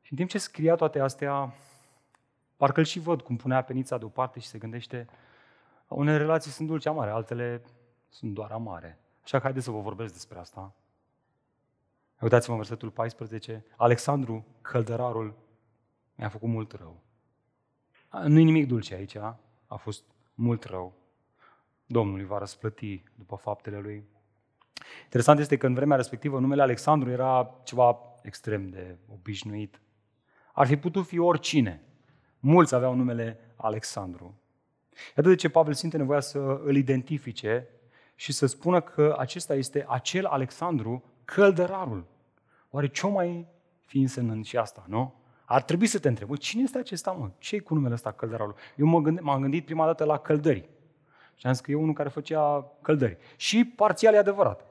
Și în timp ce scria toate astea, parcă îl și văd cum punea penița deoparte și se gândește, unele relații sunt dulci amare, altele sunt doar amare. Așa că haideți să vă vorbesc despre asta. Uitați-vă în versetul 14. Alexandru, căldărarul, mi-a făcut mult rău. nu e nimic dulce aici, a fost mult rău. Domnul îi va răsplăti după faptele lui. Interesant este că în vremea respectivă numele Alexandru era ceva extrem de obișnuit. Ar fi putut fi oricine. Mulți aveau numele Alexandru. Iată de ce Pavel simte nevoia să îl identifice și să spună că acesta este acel Alexandru, căldărarul. Oare ce mai fi însemnând și asta, nu? Ar trebui să te întrebi, cine este acesta, mă? ce cu numele ăsta căldărarul? Eu mă gând, m-am gândit prima dată la căldări. Și am zis că e unul care făcea căldări. Și parțial e adevărat.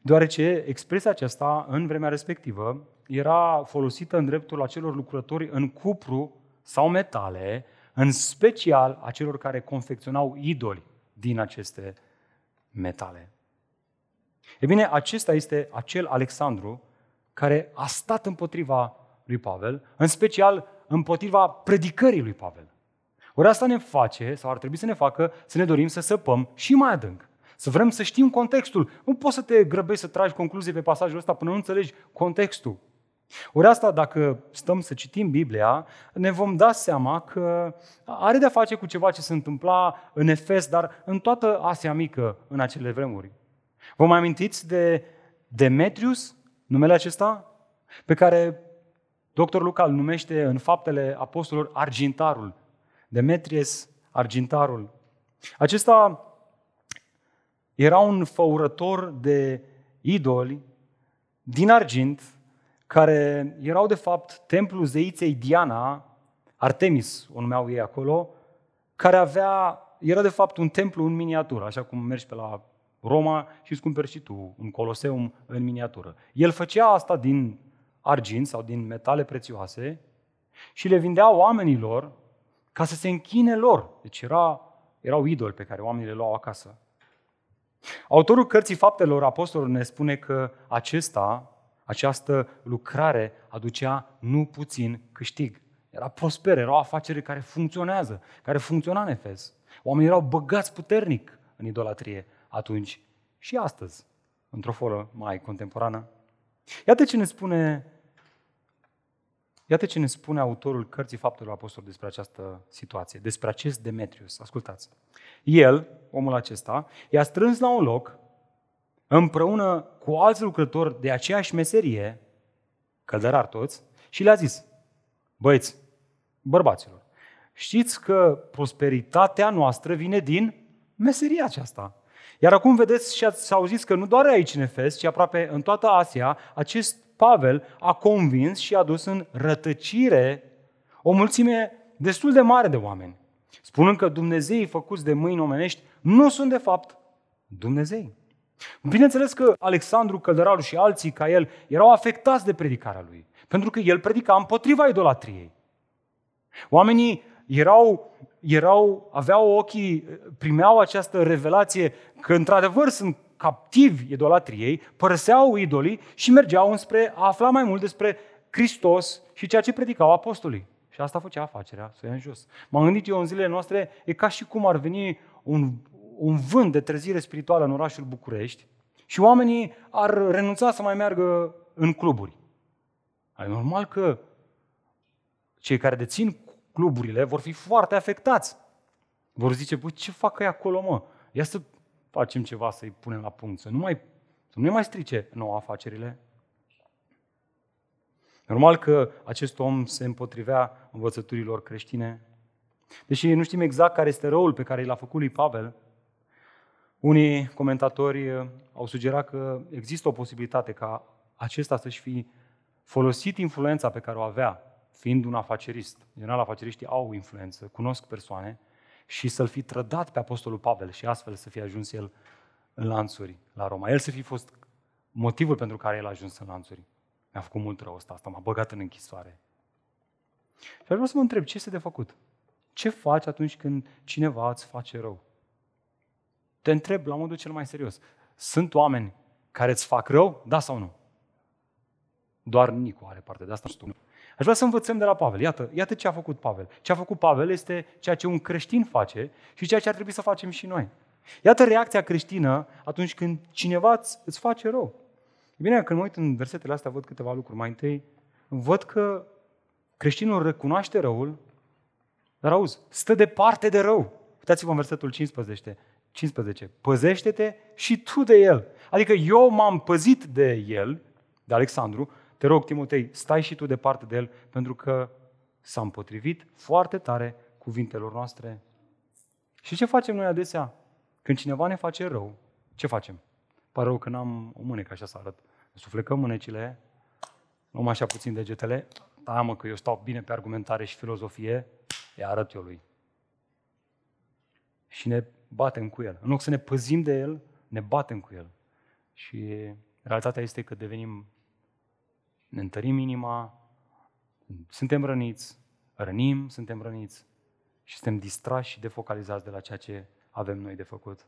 Deoarece expresia aceasta, în vremea respectivă, era folosită în dreptul acelor lucrători în cupru sau metale, în special a celor care confecționau idoli din aceste metale. E bine, acesta este acel Alexandru care a stat împotriva lui Pavel, în special împotriva predicării lui Pavel. Ori asta ne face, sau ar trebui să ne facă, să ne dorim să săpăm și mai adânc. Să vrem să știm contextul. Nu poți să te grăbești să tragi concluzie pe pasajul ăsta până nu înțelegi contextul. Ori asta, dacă stăm să citim Biblia, ne vom da seama că are de-a face cu ceva ce se întâmpla în Efes, dar în toată Asia Mică în acele vremuri. Vă mai amintiți de Demetrius, numele acesta, pe care Doctor Luca îl numește în faptele apostolilor argintarul, Demetries argintarul. Acesta era un făurător de idoli din argint, care erau de fapt templul zeiței Diana, Artemis o numeau ei acolo, care avea, era de fapt un templu în miniatură, așa cum mergi pe la Roma și îți cumperi și tu un coloseum în miniatură. El făcea asta din argint sau din metale prețioase și le vindea oamenilor ca să se închine lor. Deci era, erau idoli pe care oamenii le luau acasă. Autorul cărții faptelor apostolilor ne spune că acesta, această lucrare aducea nu puțin câștig. Era prosper, era o afacere care funcționează, care funcționa în Efes. Oamenii erau băgați puternic în idolatrie atunci și astăzi, într-o formă mai contemporană. Iată ce ne spune Iată ce ne spune autorul cărții Faptelor Apostolilor despre această situație, despre acest Demetrius. Ascultați. El, omul acesta, i-a strâns la un loc, împreună cu alți lucrători de aceeași meserie, călderar toți, și le-a zis, băieți, bărbaților, știți că prosperitatea noastră vine din meseria aceasta. Iar acum vedeți și ați auzit că nu doar aici în Efes, ci aproape în toată Asia, acest Pavel a convins și a dus în rătăcire o mulțime destul de mare de oameni, spunând că Dumnezeii făcuți de mâini omenești nu sunt de fapt Dumnezei. Bineînțeles că Alexandru Călăralu și alții ca el erau afectați de predicarea lui, pentru că el predica împotriva idolatriei. Oamenii erau, erau, aveau ochii, primeau această revelație că într-adevăr sunt captivi idolatriei, părăseau idolii și mergeau înspre a afla mai mult despre Hristos și ceea ce predicau apostolii. Și asta făcea afacerea, să ia în jos. M-am gândit eu în zilele noastre, e ca și cum ar veni un, un vânt de trezire spirituală în orașul București și oamenii ar renunța să mai meargă în cluburi. E normal că cei care dețin cluburile vor fi foarte afectați. Vor zice, păi ce fac ei acolo, mă? Ia să facem ceva să-i punem la punct, să nu mai, să nu mai strice nouă afacerile. Normal că acest om se împotrivea învățăturilor creștine. Deși nu știm exact care este răul pe care l-a făcut lui Pavel, unii comentatori au sugerat că există o posibilitate ca acesta să-și fi folosit influența pe care o avea, fiind un afacerist. În general, afaceriștii au influență, cunosc persoane și să-l fi trădat pe Apostolul Pavel și astfel să fie ajuns el în lanțuri la Roma. El să fi fost motivul pentru care el a ajuns în lanțuri. Mi-a făcut mult rău ăsta, asta m-a băgat în închisoare. Și aș vrea să mă întreb, ce este de făcut? Ce faci atunci când cineva îți face rău? Te întreb la modul cel mai serios. Sunt oameni care îți fac rău? Da sau nu? Doar Nicu are parte de asta. Aș vrea să învățăm de la Pavel. Iată, iată ce a făcut Pavel. Ce a făcut Pavel este ceea ce un creștin face și ceea ce ar trebui să facem și noi. Iată reacția creștină atunci când cineva îți face rău. E bine, când mă uit în versetele astea, văd câteva lucruri. Mai întâi, văd că creștinul recunoaște răul, dar auzi, stă departe de rău. Uitați-vă în versetul 15. 15. Păzește-te și tu de el. Adică eu m-am păzit de el, de Alexandru, te rog, Timotei, stai și tu departe de el, pentru că s-a împotrivit foarte tare cuvintelor noastre. Și ce facem noi adesea? Când cineva ne face rău, ce facem? Pare rău că n-am o mânecă așa să arăt. Suflecăm mânecile, luăm așa puțin degetele, da mă că eu stau bine pe argumentare și filozofie, îi arăt eu lui. Și ne batem cu el. În loc să ne păzim de el, ne batem cu el. Și realitatea este că devenim ne întărim inima, suntem răniți, rănim, suntem răniți și suntem distrași și defocalizați de la ceea ce avem noi de făcut.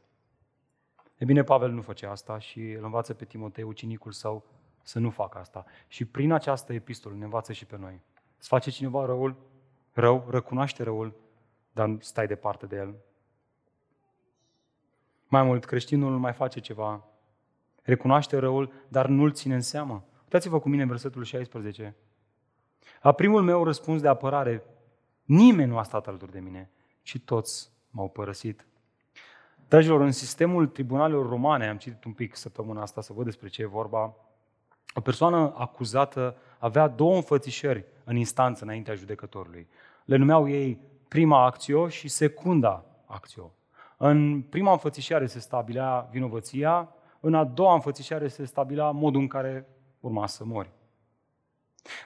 E bine, Pavel nu face asta și îl învață pe Timotei, ucinicul său, să nu facă asta. Și prin această epistolă ne învață și pe noi. Să face cineva răul, rău, recunoaște răul, dar stai departe de el. Mai mult, creștinul mai face ceva. Recunoaște răul, dar nu-l ține în seamă. Uitați-vă cu mine în versetul 16. La primul meu răspuns de apărare, nimeni nu a stat alături de mine, ci toți m-au părăsit. Dragilor, în sistemul tribunalelor romane, am citit un pic săptămâna asta să văd despre ce e vorba, o persoană acuzată avea două înfățișări în instanță înaintea judecătorului. Le numeau ei prima acțiune și secunda acțiune. În prima înfățișare se stabilea vinovăția, în a doua înfățișare se stabilea modul în care urma să mori.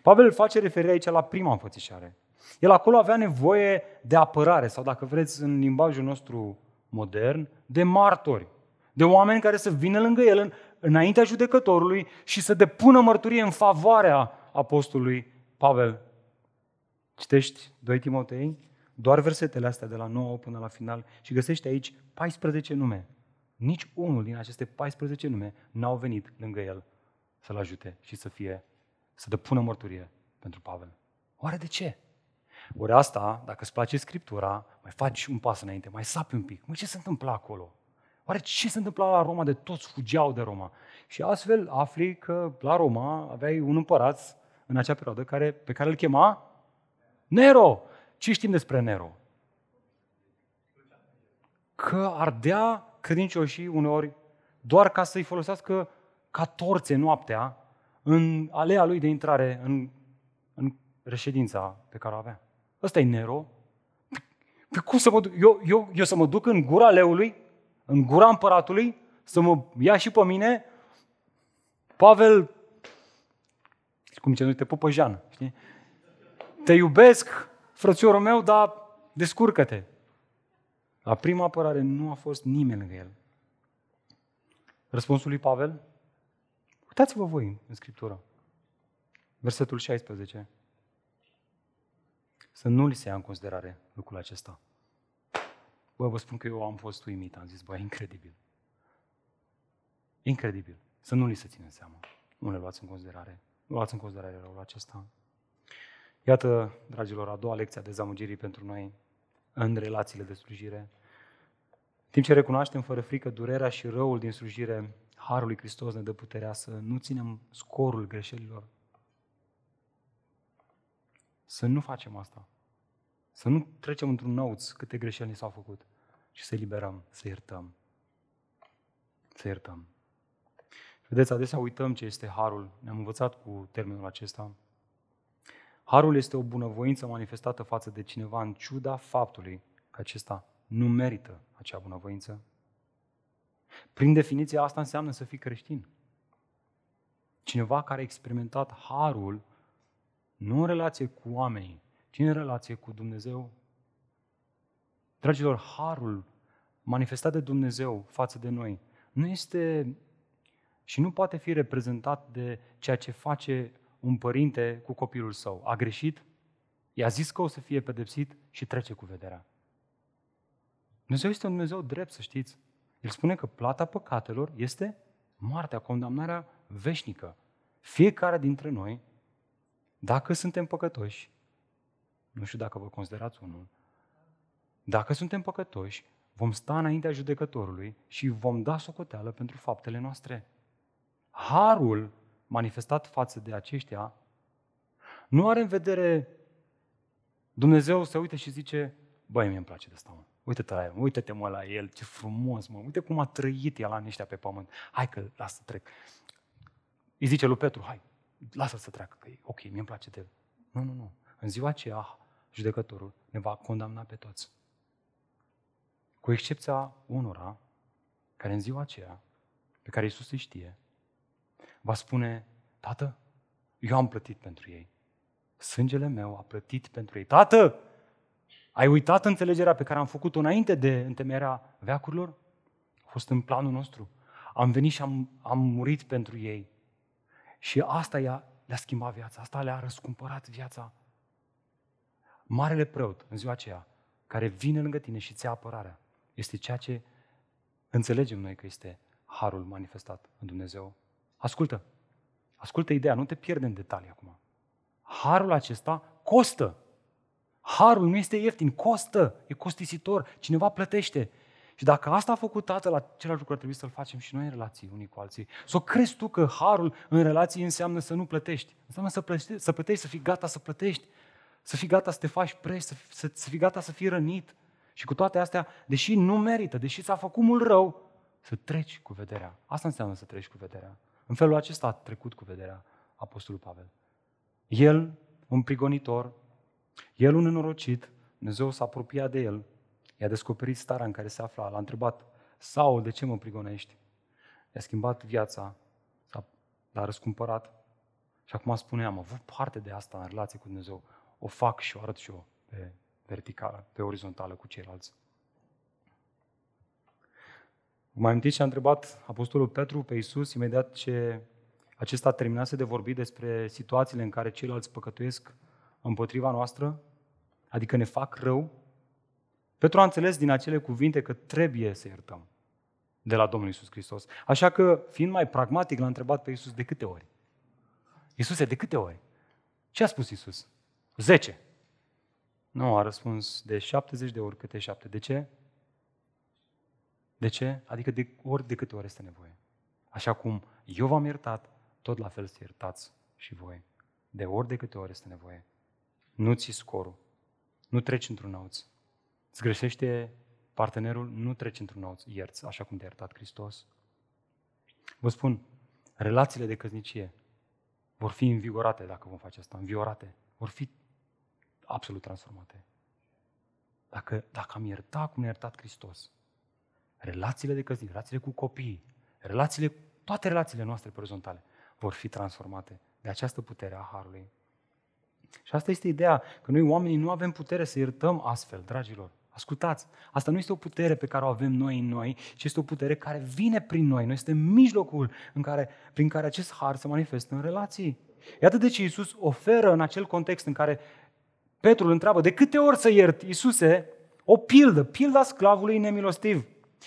Pavel face referire aici la prima înfățișare. El acolo avea nevoie de apărare, sau dacă vreți în limbajul nostru modern, de martori, de oameni care să vină lângă el în, înaintea judecătorului și să depună mărturie în favoarea apostolului Pavel. Citești 2 Timotei, doar versetele astea de la 9 până la final și găsești aici 14 nume. Nici unul din aceste 14 nume n-au venit lângă el să-l ajute și să fie, să depună mărturie pentru Pavel. Oare de ce? Ori asta, dacă îți place Scriptura, mai faci un pas înainte, mai sapi un pic. Mă, ce se întâmplă acolo? Oare ce se întâmpla la Roma de toți fugeau de Roma? Și astfel afli că la Roma aveai un împărat în acea perioadă care, pe care îl chema Nero. Ce știm despre Nero? Că ardea credincioșii uneori doar ca să-i folosească ca torțe noaptea în alea lui de intrare în, în reședința pe care o avea. Ăsta e Nero. Pe cum să mă duc? Eu, eu, eu să mă duc în gura leului, în gura împăratului, să mă ia și pe mine? Pavel, cum ce nu te pupă Jean, știi? Te iubesc, frățiorul meu, dar descurcă-te. La prima apărare nu a fost nimeni lângă el. Răspunsul lui Pavel? Uitați-vă voi în Scriptură. Versetul 16 să nu li se ia în considerare lucrul acesta. Bă, vă spun că eu am fost uimit, am zis, bă, incredibil. Incredibil. Să nu li se ține seama. Nu le luați în considerare. Nu luați în considerare răul acesta. Iată, dragilor, a doua lecție a dezamăgirii pentru noi în relațiile de slujire. Timp ce recunoaștem fără frică durerea și răul din slujire, Harul lui Hristos ne dă puterea să nu ținem scorul greșelilor să nu facem asta. Să nu trecem într-un nouț câte greșeli ni s-au făcut și să liberăm, să iertăm. Să iertăm. Vedeți, adesea uităm ce este harul. Ne-am învățat cu termenul acesta. Harul este o bunăvoință manifestată față de cineva în ciuda faptului că acesta nu merită acea bunăvoință. Prin definiție, asta înseamnă să fii creștin. Cineva care a experimentat harul nu în relație cu oamenii, ci în relație cu Dumnezeu. Dragilor, harul manifestat de Dumnezeu față de noi nu este și nu poate fi reprezentat de ceea ce face un părinte cu copilul său. A greșit, i-a zis că o să fie pedepsit și trece cu vederea. Dumnezeu este un Dumnezeu drept, să știți. El spune că plata păcatelor este moartea, condamnarea veșnică. Fiecare dintre noi dacă suntem păcătoși, nu știu dacă vă considerați unul, dacă suntem păcătoși, vom sta înaintea judecătorului și vom da socoteală pentru faptele noastre. Harul manifestat față de aceștia nu are în vedere Dumnezeu să uite și zice, băi, mi îmi place de asta, mă. Uite-te la el, uite-te mă la el, ce frumos, mă, uite cum a trăit el la ăștia pe pământ. Hai că lasă să trec. Îi zice lui Petru, hai, lasă să treacă, că e ok, mi-e place de el. Nu, nu, nu. În ziua aceea, judecătorul ne va condamna pe toți. Cu excepția unora, care în ziua aceea, pe care Iisus îi știe, va spune, Tată, eu am plătit pentru ei. Sângele meu a plătit pentru ei. Tată, ai uitat înțelegerea pe care am făcut-o înainte de întemeierea veacurilor? A fost în planul nostru. Am venit și am, am murit pentru ei. Și asta i-a, le-a schimbat viața, asta le-a răscumpărat viața. Marele preot, în ziua aceea, care vine lângă tine și ți apărarea, este ceea ce înțelegem noi că este harul manifestat în Dumnezeu. Ascultă, ascultă ideea, nu te pierde în detalii acum. Harul acesta costă. Harul nu este ieftin, costă, e costisitor, cineva plătește. Și dacă asta a făcut Tatăl, același lucru ar trebui să-l facem și noi în relații unii cu alții. Să o crezi tu că harul în relații înseamnă să nu plătești. Înseamnă să plătești, să, plătești, să fii gata să plătești. Să fii gata să te faci preș, să, să, să fii gata să fii rănit. Și cu toate astea, deși nu merită, deși ți-a făcut mult rău, să treci cu vederea. Asta înseamnă să treci cu vederea. În felul acesta a trecut cu vederea Apostolul Pavel. El, un prigonitor, el un nenorocit, Dumnezeu s-a apropiat de el, i-a descoperit starea în care se afla, l-a întrebat, Saul, de ce mă prigonești? I-a schimbat viața, l-a răscumpărat și acum spune, am avut parte de asta în relație cu Dumnezeu, o fac și o arăt și eu pe verticală, pe orizontală cu ceilalți. Mai amintiți ce a întrebat Apostolul Petru pe Iisus imediat ce acesta terminase de vorbit despre situațiile în care ceilalți păcătuiesc împotriva noastră, adică ne fac rău? Petru a înțeles din acele cuvinte că trebuie să iertăm de la Domnul Iisus Hristos. Așa că, fiind mai pragmatic, l-a întrebat pe Iisus de câte ori? Iisuse, de câte ori? Ce a spus Iisus? Zece. Nu, a răspuns de 70 de ori câte șapte. De ce? De ce? Adică de ori de câte ori este nevoie. Așa cum eu v-am iertat, tot la fel să iertați și voi. De ori de câte ori este nevoie. Nu ți scorul. Nu treci într-un auț. Îți greșește partenerul, nu treci într-un auț. Ierți, așa cum te-a iertat Hristos. Vă spun, relațiile de căsnicie vor fi învigorate dacă vom face asta, înviorate. Vor fi absolut transformate. Dacă, dacă am iertat cum ne-a iertat Hristos, relațiile de căsnicie, relațiile cu copiii, relațiile, toate relațiile noastre orizontale vor fi transformate de această putere a Harului. Și asta este ideea, că noi oamenii nu avem putere să iertăm astfel, dragilor. Ascultați, asta nu este o putere pe care o avem noi în noi, ci este o putere care vine prin noi. Noi suntem mijlocul în care, prin care acest har se manifestă în relații. Iată de ce Iisus oferă în acel context în care Petru îl întreabă, de câte ori să iert, Iisuse, o pildă, pilda sclavului nemilostiv.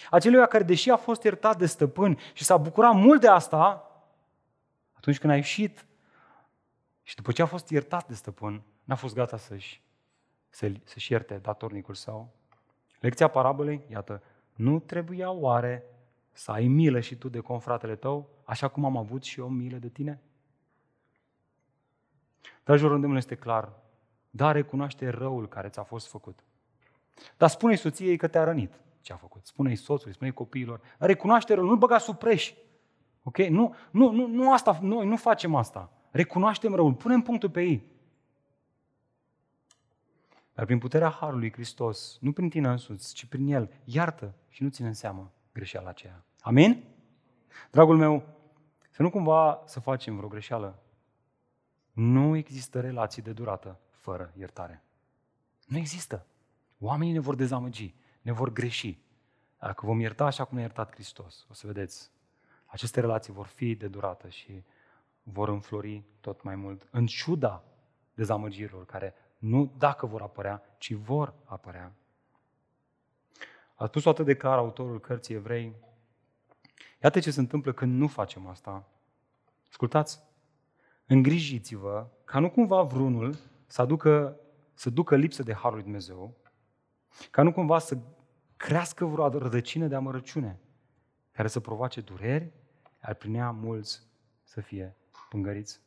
Acelui care, deși a fost iertat de stăpân și s-a bucurat mult de asta, atunci când a ieșit și după ce a fost iertat de stăpân, n-a fost gata să-și, să-și ierte datornicul său. Lecția parabolei, iată, nu trebuia oare să ai milă și tu de confratele tău, așa cum am avut și eu milă de tine? Dragilor, îndemnul este clar. Da, recunoaște răul care ți-a fost făcut. Dar spune-i soției că te-a rănit ce a făcut. Spune-i soțului, spune-i copiilor. Dar recunoaște răul, nu-l băga sub preș. Ok? Nu, nu, nu, nu asta, noi nu facem asta. Recunoaștem răul, punem punctul pe ei. Dar prin puterea Harului Hristos, nu prin tine însuți, ci prin El, iartă și nu ține în seamă greșeala aceea. Amin? Dragul meu, să nu cumva să facem vreo greșeală. Nu există relații de durată fără iertare. Nu există. Oamenii ne vor dezamăgi, ne vor greși. Dacă vom ierta așa cum ne-a iertat Hristos, o să vedeți, aceste relații vor fi de durată și vor înflori tot mai mult, în ciuda dezamăgirilor care nu dacă vor apărea, ci vor apărea. A spus atât de clar autorul cărții evrei. Iată ce se întâmplă când nu facem asta. Ascultați, îngrijiți-vă ca nu cumva vrunul să, aducă, să ducă lipsă de Harul lui Dumnezeu, ca nu cumva să crească vreo rădăcină de amărăciune care să provoace dureri, ar prin ea mulți să fie pângăriți.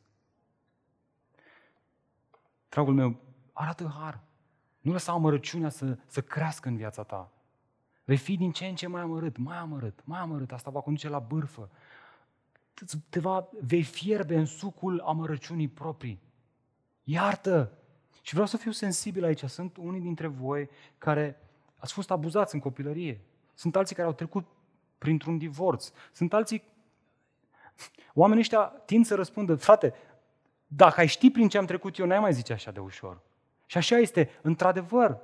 Dragul meu, arată har. Nu lăsa amărăciunea să, să crească în viața ta. Vei fi din ce în ce mai amărât, mai amărât, mai amărât. Asta va conduce la bârfă. Te va, vei fierbe în sucul amărăciunii proprii. Iartă! Și vreau să fiu sensibil aici. Sunt unii dintre voi care ați fost abuzați în copilărie. Sunt alții care au trecut printr-un divorț. Sunt alții... Oamenii ăștia tind să răspundă, frate, dacă ai ști prin ce am trecut eu, n-ai mai zice așa de ușor. Și așa este, într-adevăr.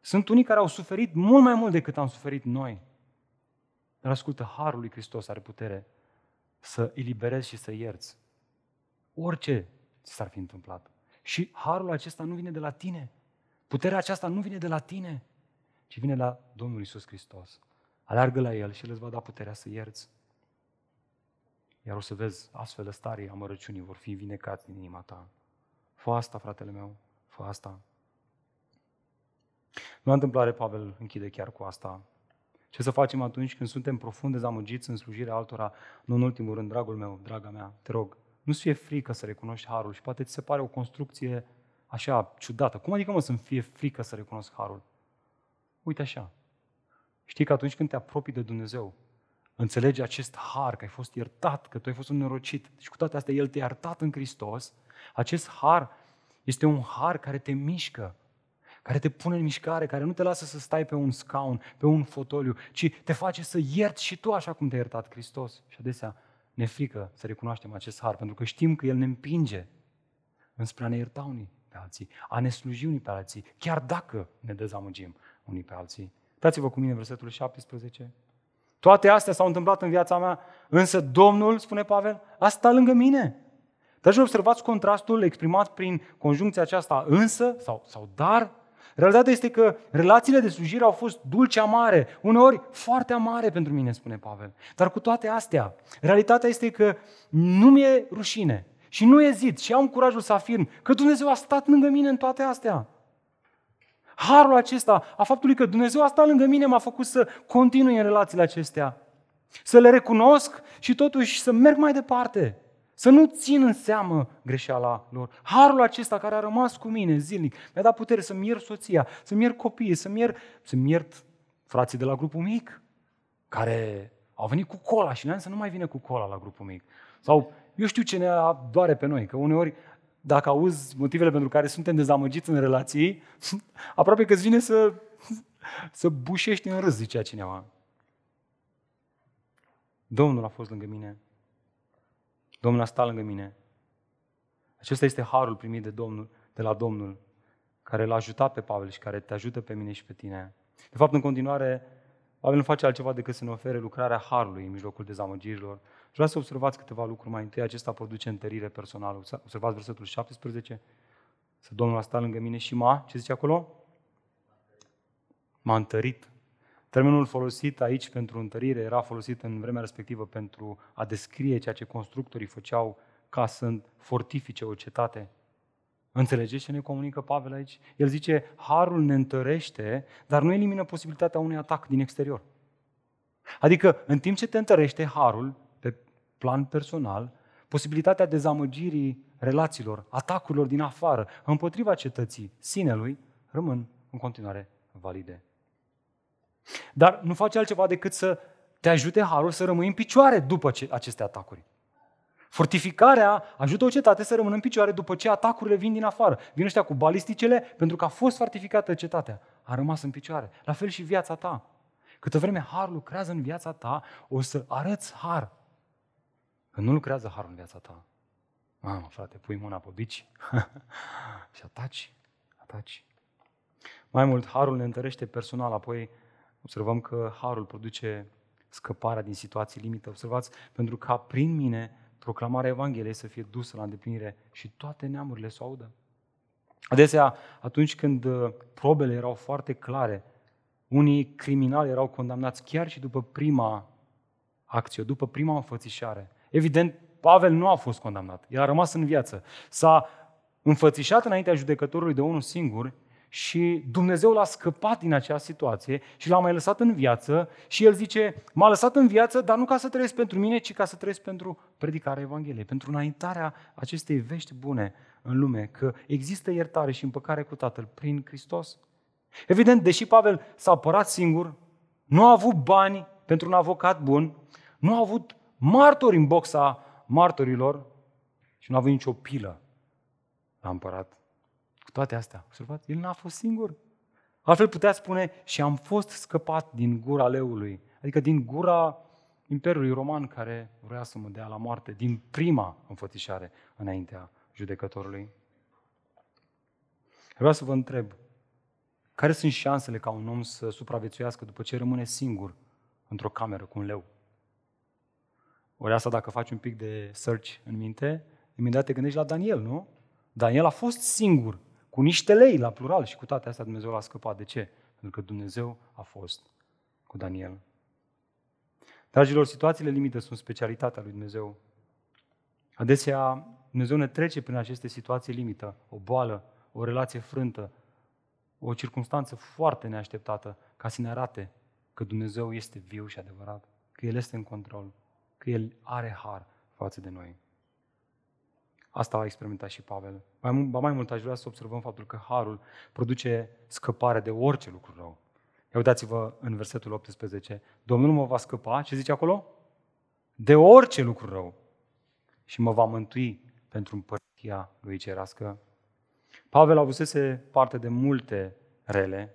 Sunt unii care au suferit mult mai mult decât am suferit noi. Dar ascultă, Harul lui Hristos are putere să eliberezi și să ierți. Orice ți s-ar fi întâmplat. Și Harul acesta nu vine de la tine. Puterea aceasta nu vine de la tine, ci vine de la Domnul Isus Hristos. Aleargă la El și El îți va da puterea să ierți. Iar o să vezi astfel de stare amărăciunii vor fi vinecați din inima ta. Fă asta, fratele meu, fă asta. Nu întâmplare Pavel închide chiar cu asta. Ce să facem atunci când suntem profund dezamăgiți în slujirea altora? Nu în ultimul rând, dragul meu, draga mea, te rog, nu-ți fie frică să recunoști harul și poate ți se pare o construcție așa ciudată. Cum adică mă să-mi fie frică să recunosc harul? Uite așa. Știi că atunci când te apropii de Dumnezeu, înțelegi acest har, că ai fost iertat, că tu ai fost un norocit și cu toate astea El te-a iertat în Hristos, Acest har este un har care te mișcă, care te pune în mișcare, care nu te lasă să stai pe un scaun, pe un fotoliu, ci te face să ierți și tu așa cum te-a iertat Hristos. Și adesea ne frică să recunoaștem acest har, pentru că știm că El ne împinge înspre a ne ierta unii pe alții, a ne sluji unii pe alții, chiar dacă ne dezamăgim unii pe alții. Dați-vă cu mine versetul 17. Toate astea s-au întâmplat în viața mea, însă Domnul, spune Pavel, a stat lângă mine. Dar observați contrastul exprimat prin conjuncția aceasta însă sau, sau dar. Realitatea este că relațiile de slujire au fost dulce amare, uneori foarte amare pentru mine, spune Pavel. Dar cu toate astea, realitatea este că nu mi-e rușine și nu ezit și am curajul să afirm că Dumnezeu a stat lângă mine în toate astea. Harul acesta, a faptului că Dumnezeu a stat lângă mine, m-a făcut să continui în relațiile acestea. Să le recunosc și totuși să merg mai departe. Să nu țin în seamă greșeala lor. Harul acesta care a rămas cu mine zilnic mi-a dat putere să-mi iert soția, să-mi iert copiii, să-mi iert, să-mi iert frații de la grupul mic, care au venit cu cola și noi să nu mai vină cu cola la grupul mic. Sau eu știu ce ne doare pe noi, că uneori dacă auzi motivele pentru care suntem dezamăgiți în relații, aproape că îți vine să, să bușești în râs, zicea cineva. Domnul a fost lângă mine. Domnul a stat lângă mine. Acesta este harul primit de, Domnul, de la Domnul, care l-a ajutat pe Pavel și care te ajută pe mine și pe tine. De fapt, în continuare, Pavel nu face altceva decât să ne ofere lucrarea harului în mijlocul dezamăgirilor. Și vreau să observați câteva lucruri mai întâi. Acesta produce întărire personală. Observați versetul 17. Să Domnul a stat lângă mine și m-a, ce zice acolo? M-a întărit. Termenul folosit aici pentru întărire era folosit în vremea respectivă pentru a descrie ceea ce constructorii făceau ca să fortifice o cetate. Înțelegeți ce ne comunică Pavel aici? El zice, harul ne întărește, dar nu elimină posibilitatea unui atac din exterior. Adică, în timp ce te întărește harul, pe plan personal, posibilitatea dezamăgirii relațiilor, atacurilor din afară, împotriva cetății sinelui, rămân în continuare valide. Dar nu face altceva decât să te ajute harul să rămâi în picioare după aceste atacuri. Fortificarea ajută o cetate să rămână în picioare după ce atacurile vin din afară. Vin ăștia cu balisticele pentru că a fost fortificată cetatea. A rămas în picioare. La fel și viața ta. Câtă vreme har lucrează în viața ta, o să arăți har. Când nu lucrează harul în viața ta, mamă, frate, pui mâna pe bici și ataci, ataci. Mai mult, harul ne întărește personal, apoi observăm că harul produce scăparea din situații limită. Observați, pentru ca prin mine proclamarea Evangheliei să fie dusă la îndeplinire și toate neamurile să o audă. Adesea, atunci când uh, probele erau foarte clare, unii criminali erau condamnați chiar și după prima acție, după prima înfățișare. Evident, Pavel nu a fost condamnat, el a rămas în viață. S-a înfățișat înaintea judecătorului de unul singur și Dumnezeu l-a scăpat din acea situație și l-a mai lăsat în viață și el zice, m-a lăsat în viață, dar nu ca să trăiesc pentru mine, ci ca să trăiesc pentru predicarea Evangheliei, pentru înaintarea acestei vești bune în lume, că există iertare și împăcare cu Tatăl prin Hristos. Evident, deși Pavel s-a apărat singur, nu a avut bani pentru un avocat bun, nu a avut martori în boxa martorilor și nu a avut nicio pilă la împărat toate astea, observați, el n-a fost singur. Altfel putea spune, și am fost scăpat din gura leului, adică din gura Imperiului Roman care vrea să mă dea la moarte, din prima înfățișare înaintea judecătorului. Vreau să vă întreb, care sunt șansele ca un om să supraviețuiască după ce rămâne singur într-o cameră cu un leu? Ori asta dacă faci un pic de search în minte, imediat te gândești la Daniel, nu? Daniel a fost singur cu niște lei la plural și cu toate astea Dumnezeu l-a scăpat. De ce? Pentru că Dumnezeu a fost cu Daniel. Dragilor, situațiile limite sunt specialitatea lui Dumnezeu. Adesea Dumnezeu ne trece prin aceste situații limită, o boală, o relație frântă, o circunstanță foarte neașteptată, ca să ne arate că Dumnezeu este viu și adevărat, că El este în control, că El are har față de noi. Asta a experimentat și Pavel. Mai, ba mai mult aș vrea să observăm faptul că harul produce scăpare de orice lucru rău. Ia uitați-vă în versetul 18. Domnul mă va scăpa, ce zice acolo? De orice lucru rău. Și mă va mântui pentru împărăția ierarhia lui cerească. Pavel avusese parte de multe rele.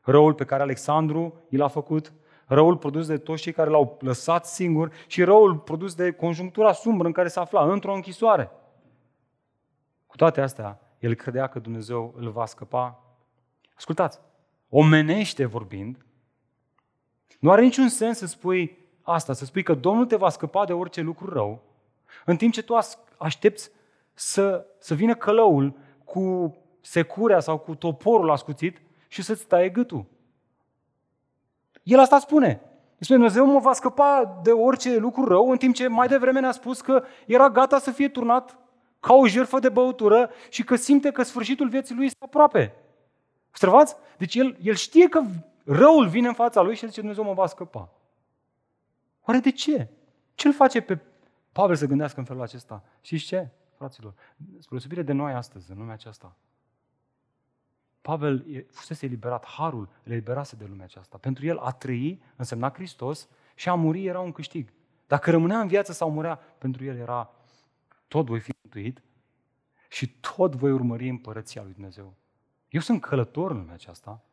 Răul pe care Alexandru i l-a făcut, răul produs de toți cei care l-au lăsat singur și răul produs de conjunctura sumbră în care se afla, într-o închisoare. Cu toate astea, el credea că Dumnezeu îl va scăpa. Ascultați, omenește vorbind, nu are niciun sens să spui asta, să spui că Domnul te va scăpa de orice lucru rău, în timp ce tu aștepți să, să vină călăul cu securea sau cu toporul ascuțit și să-ți taie gâtul. El asta spune. Spune, Dumnezeu mă va scăpa de orice lucru rău, în timp ce mai devreme ne-a spus că era gata să fie turnat ca o jertfă de băutură și că simte că sfârșitul vieții lui este aproape. Observați? Deci el, el știe că răul vine în fața lui și el zice, Dumnezeu mă va scăpa. Oare de ce? Ce îl face pe Pavel să gândească în felul acesta? Știți ce, fraților? Spre de noi astăzi, în lumea aceasta, Pavel fusese eliberat, harul le eliberase de lumea aceasta. Pentru el a trăi însemna Hristos și a muri era un câștig. Dacă rămânea în viață sau murea, pentru el era tot voi fi mântuit și tot voi urmări împărăția lui Dumnezeu. Eu sunt călător în lumea aceasta.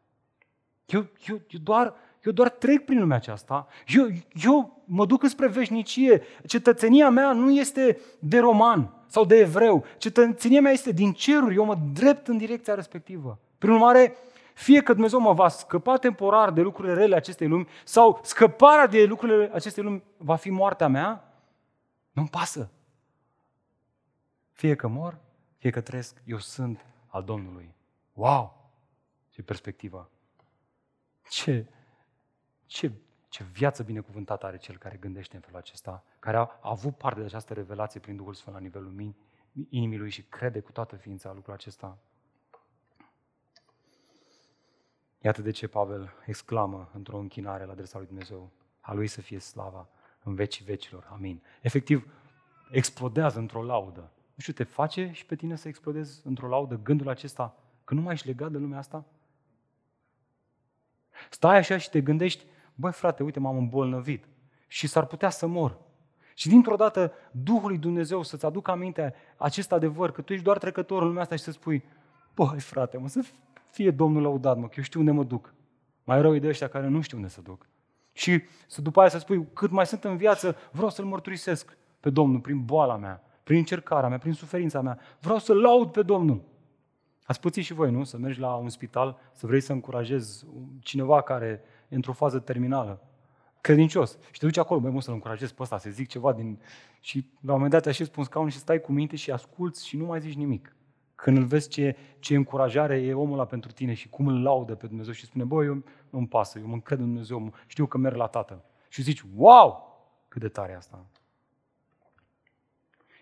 Eu, eu, eu, doar, eu doar trec prin lumea aceasta. Eu, eu mă duc spre veșnicie. Cetățenia mea nu este de roman sau de evreu. Cetățenia mea este din ceruri. Eu mă drept în direcția respectivă. Prin urmare, fie că Dumnezeu mă va scăpa temporar de lucrurile rele acestei lumi sau scăparea de lucrurile acestei lumi va fi moartea mea, nu-mi pasă. Fie că mor, fie că trăiesc, eu sunt al Domnului. Wow! Ce perspectivă! Ce, ce, ce viață binecuvântată are cel care gândește în felul acesta, care a, a avut parte de această revelație prin Duhul Sfânt la nivelul inimii lui și crede cu toată ființa lucrul acesta. Iată de ce Pavel exclamă într-o închinare la adresa lui Dumnezeu, a lui să fie slava în vecii vecilor. Amin. Efectiv, explodează într-o laudă. Nu știu, te face și pe tine să explodezi într-o laudă gândul acesta că nu mai ești legat de lumea asta? Stai așa și te gândești, băi frate, uite, m-am îmbolnăvit și s-ar putea să mor. Și dintr-o dată Duhul lui Dumnezeu să-ți aducă aminte acest adevăr, că tu ești doar trecător în lumea asta și să spui, băi frate, mă, să fie Domnul lăudat, mă, că eu știu unde mă duc. Mai rău e de ăștia care nu știu unde să duc. Și să după aia să spui, cât mai sunt în viață, vreau să-L mărturisesc pe Domnul prin boala mea, prin încercarea mea, prin suferința mea. Vreau să laud pe Domnul. Ați puțin și voi, nu? Să mergi la un spital, să vrei să încurajezi cineva care e într-o fază terminală, credincios. Și te duci acolo, băi, mă, să-l încurajezi pe ăsta, să zic ceva din... Și la un moment dat te așezi pe un scaun și stai cu minte și asculți și nu mai zici nimic. Când îl vezi ce, ce încurajare e omul ăla pentru tine și cum îl laudă pe Dumnezeu și spune, băi, eu nu-mi pasă, eu mă încred în Dumnezeu, știu că merg la Tatăl. Și zici, wow, cât de tare asta.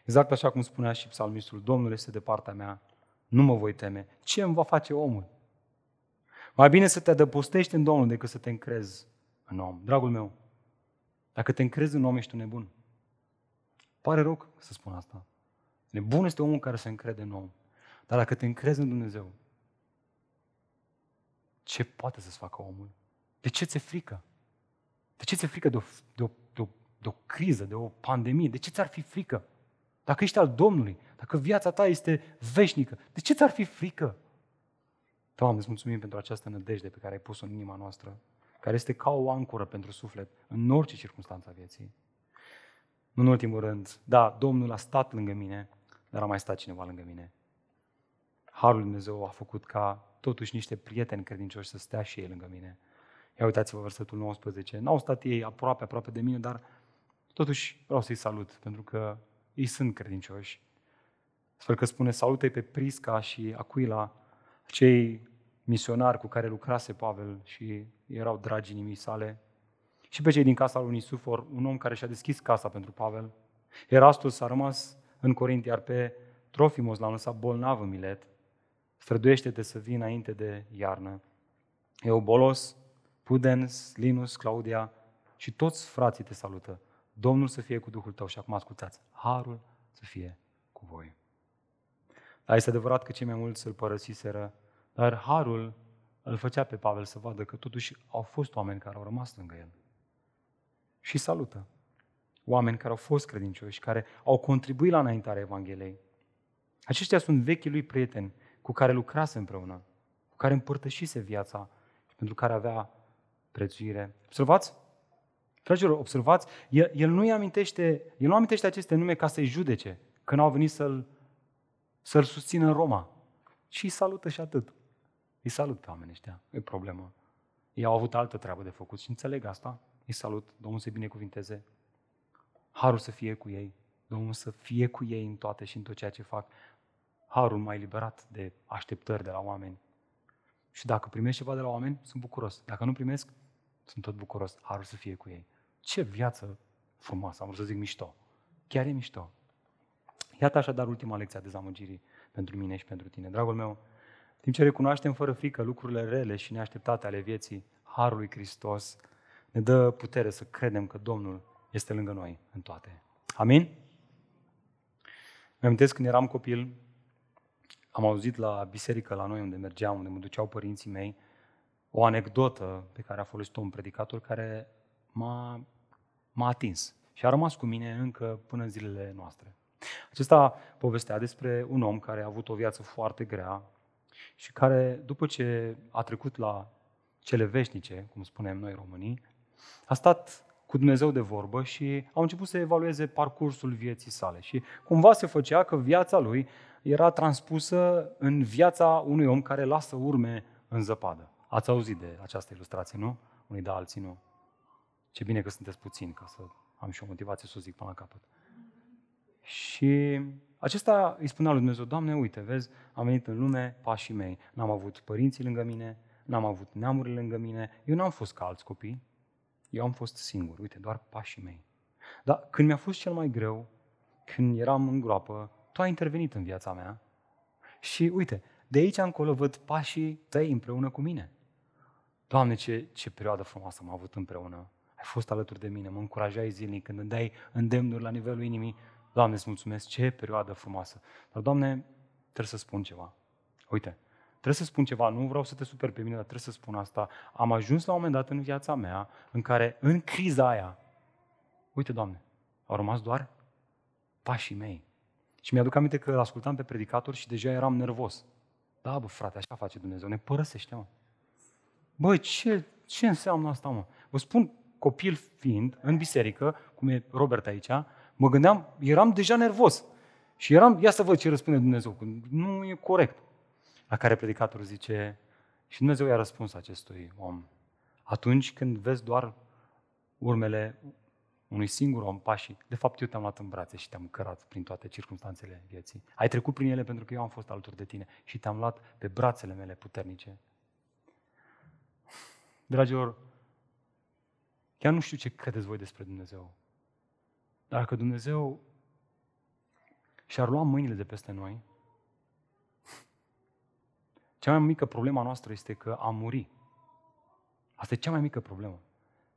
Exact așa cum spunea și psalmistul, Domnul este de partea mea, nu mă voi teme. Ce îmi va face omul? Mai bine să te adăpostești în Domnul decât să te încrezi în om. Dragul meu, dacă te încrezi în om, ești un nebun. Pare rău să spun asta. Nebun este omul care se încrede în om. Dar dacă te încrezi în Dumnezeu, ce poate să-ți facă omul? De ce ți-e frică? De ce ți-e frică de o, de, o, de, o, de o criză, de o pandemie? De ce ți-ar fi frică? Dacă ești al Domnului, dacă viața ta este veșnică, de ce ți-ar fi frică? Doamne, îți mulțumim pentru această nădejde pe care ai pus-o în inima noastră, care este ca o ancoră pentru suflet în orice circunstanță a vieții. Nu în ultimul rând, da, Domnul a stat lângă mine, dar a mai stat cineva lângă mine. Harul Lui Dumnezeu a făcut ca totuși niște prieteni credincioși să stea și ei lângă mine. Ia uitați-vă versetul 19. N-au stat ei aproape, aproape de mine, dar totuși vreau să-i salut, pentru că ei sunt credincioși. Sper că spune salute pe Prisca și Aquila, cei misionari cu care lucrase Pavel și erau dragi inimii sale, și pe cei din casa lui Nisufor, un om care și-a deschis casa pentru Pavel. Erastul s-a rămas în Corint, iar pe Trofimos l-a lăsat bolnav în Milet. Străduiește-te să vii înainte de iarnă. Eubolos, Pudens, Linus, Claudia și toți frații te salută. Domnul să fie cu Duhul tău și acum ascultați, harul să fie cu voi. Dar este adevărat că cei mai mulți îl părăsiseră, dar harul îl făcea pe Pavel să vadă că totuși au fost oameni care au rămas lângă el. Și salută. Oameni care au fost credincioși, care au contribuit la înaintarea Evangheliei. Aceștia sunt vechii lui prieteni cu care lucrase împreună, cu care împărtășise viața și pentru care avea prețuire. Observați? Dragilor, observați, el, el nu-i amintește, el nu amintește aceste nume ca să-i judece, când au venit să-l, să-l susțină în Roma. Și îi salută și atât. Îi salut pe oamenii ăștia, e problemă. Ei au avut altă treabă de făcut și înțeleg asta. Îi salut, Domnul să-i binecuvinteze. Harul să fie cu ei, Domnul să fie cu ei în toate și în tot ceea ce fac. Harul mai liberat de așteptări de la oameni. Și dacă primesc ceva de la oameni, sunt bucuros. Dacă nu primesc, sunt tot bucuros. Harul să fie cu ei. Ce viață frumoasă, am vrut să zic mișto. Chiar e mișto. Iată așadar ultima lecție a dezamăgirii pentru mine și pentru tine. Dragul meu, timp ce recunoaștem fără frică lucrurile rele și neașteptate ale vieții, Harul lui Hristos ne dă putere să credem că Domnul este lângă noi în toate. Amin? Îmi amintesc când eram copil, am auzit la biserică la noi unde mergeam, unde mă duceau părinții mei, o anecdotă pe care a folosit-o un predicator care m-a, m-a atins și a rămas cu mine încă până în zilele noastre. Acesta povestea despre un om care a avut o viață foarte grea și care, după ce a trecut la cele veșnice, cum spunem noi românii, a stat cu Dumnezeu de vorbă și au început să evalueze parcursul vieții sale. Și cumva se făcea că viața lui era transpusă în viața unui om care lasă urme în zăpadă. Ați auzit de această ilustrație, nu? Unii de alții nu. Ce bine că sunteți puțini, ca să am și o motivație să o zic până la capăt. Și acesta îi spunea lui Dumnezeu, Doamne, uite, vezi, am venit în lume pașii mei. N-am avut părinții lângă mine, n-am avut neamurile lângă mine, eu n-am fost ca alți copii, eu am fost singur, uite, doar pașii mei. Dar când mi-a fost cel mai greu, când eram în groapă, tu ai intervenit în viața mea și uite, de aici încolo văd pașii tăi împreună cu mine. Doamne, ce, ce perioadă frumoasă am avut împreună. Ai fost alături de mine, mă încurajai zilnic când îmi dai îndemnuri la nivelul inimii. Doamne, îți mulțumesc, ce perioadă frumoasă. Dar, Doamne, trebuie să spun ceva. Uite, trebuie să spun ceva, nu vreau să te super pe mine, dar trebuie să spun asta. Am ajuns la un moment dat în viața mea în care, în criza aia, uite, Doamne, au rămas doar pașii mei. Și mi-aduc aminte că ascultam pe predicator și deja eram nervos. Da, bă, frate, așa face Dumnezeu, ne părăsește, mă. Băi, ce, ce înseamnă asta, mă? Vă spun, copil fiind, în biserică, cum e Robert aici, mă gândeam, eram deja nervos. Și eram, ia să văd ce răspunde Dumnezeu, că nu e corect. La care predicatorul zice, și Dumnezeu i-a răspuns acestui om, atunci când vezi doar urmele unui singur om pașii, de fapt eu te-am luat în brațe și te-am cărat prin toate circunstanțele vieții. Ai trecut prin ele pentru că eu am fost alături de tine și te-am luat pe brațele mele puternice. Dragilor, chiar nu știu ce credeți voi despre Dumnezeu. Dar dacă Dumnezeu și-ar lua mâinile de peste noi, cea mai mică problema noastră este că am muri. Asta e cea mai mică problemă.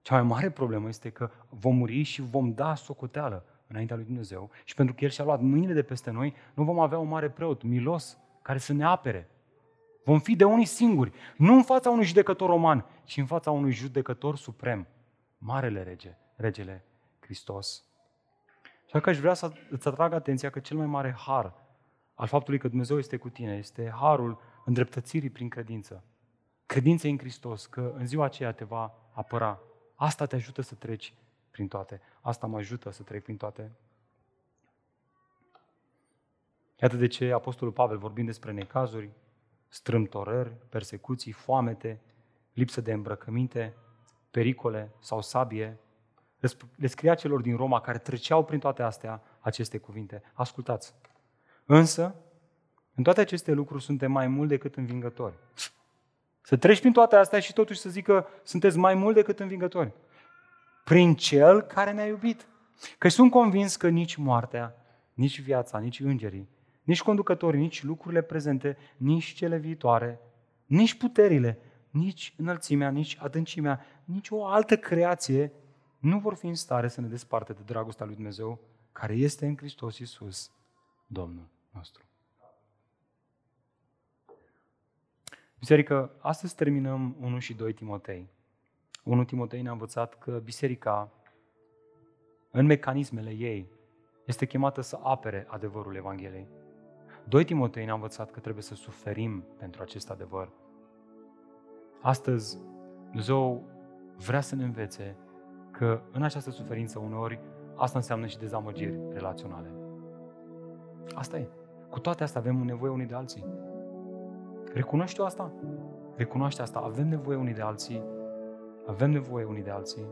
Cea mai mare problemă este că vom muri și vom da socoteală înaintea lui Dumnezeu și pentru că El și-a luat mâinile de peste noi, nu vom avea un mare preot, milos, care să ne apere. Vom fi de unii singuri, nu în fața unui judecător roman, ci în fața unui judecător suprem, Marele Rege, Regele Hristos. Și că aș vrea să îți atrag atenția că cel mai mare har al faptului că Dumnezeu este cu tine este harul îndreptățirii prin credință. Credința în Hristos, că în ziua aceea te va apăra. Asta te ajută să treci prin toate. Asta mă ajută să trec prin toate. Iată de ce Apostolul Pavel, vorbind despre necazuri, strâmtorări, persecuții, foamete, lipsă de îmbrăcăminte, pericole sau sabie, le scria celor din Roma care treceau prin toate astea aceste cuvinte. Ascultați! Însă, în toate aceste lucruri suntem mai mult decât învingători. Să treci prin toate astea și totuși să zică sunteți mai mult decât învingători. Prin Cel care ne-a iubit. Că sunt convins că nici moartea, nici viața, nici îngerii, nici conducătorii, nici lucrurile prezente, nici cele viitoare, nici puterile, nici înălțimea, nici adâncimea, nici o altă creație nu vor fi în stare să ne desparte de dragostea lui Dumnezeu care este în Hristos Iisus, Domnul nostru. Biserică, astăzi terminăm 1 și 2 Timotei. 1 Timotei ne-a învățat că biserica, în mecanismele ei, este chemată să apere adevărul Evangheliei. 2 Timotei ne-a învățat că trebuie să suferim pentru acest adevăr. Astăzi, Dumnezeu vrea să ne învețe că în această suferință uneori asta înseamnă și dezamăgiri relaționale. Asta e. Cu toate astea avem nevoie unii de alții. Recunoști asta? Recunoaște asta. Avem nevoie unii de alții. Avem nevoie unii de alții.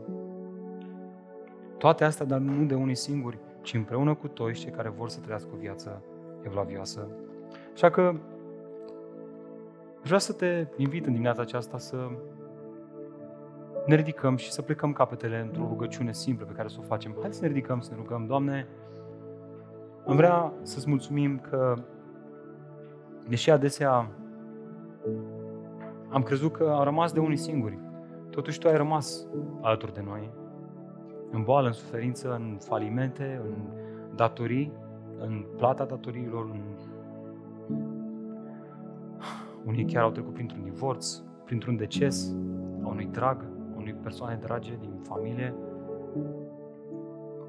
Toate astea, dar nu de unii singuri, ci împreună cu toți cei care vor să trăiască o viață evlavioasă. Așa că vreau să te invit în dimineața aceasta să ne ridicăm și să plecăm capetele într-o rugăciune simplă pe care să o facem. Hai să ne ridicăm, să ne rugăm. Doamne, am vrea să-ți mulțumim că, deși adesea am crezut că am rămas de unii singuri, totuși Tu ai rămas alături de noi. În boală, în suferință, în falimente, în datorii, în plata datoriilor, în... unii chiar au trecut printr-un divorț, printr-un deces a unui drag, a unei persoane drage din familie.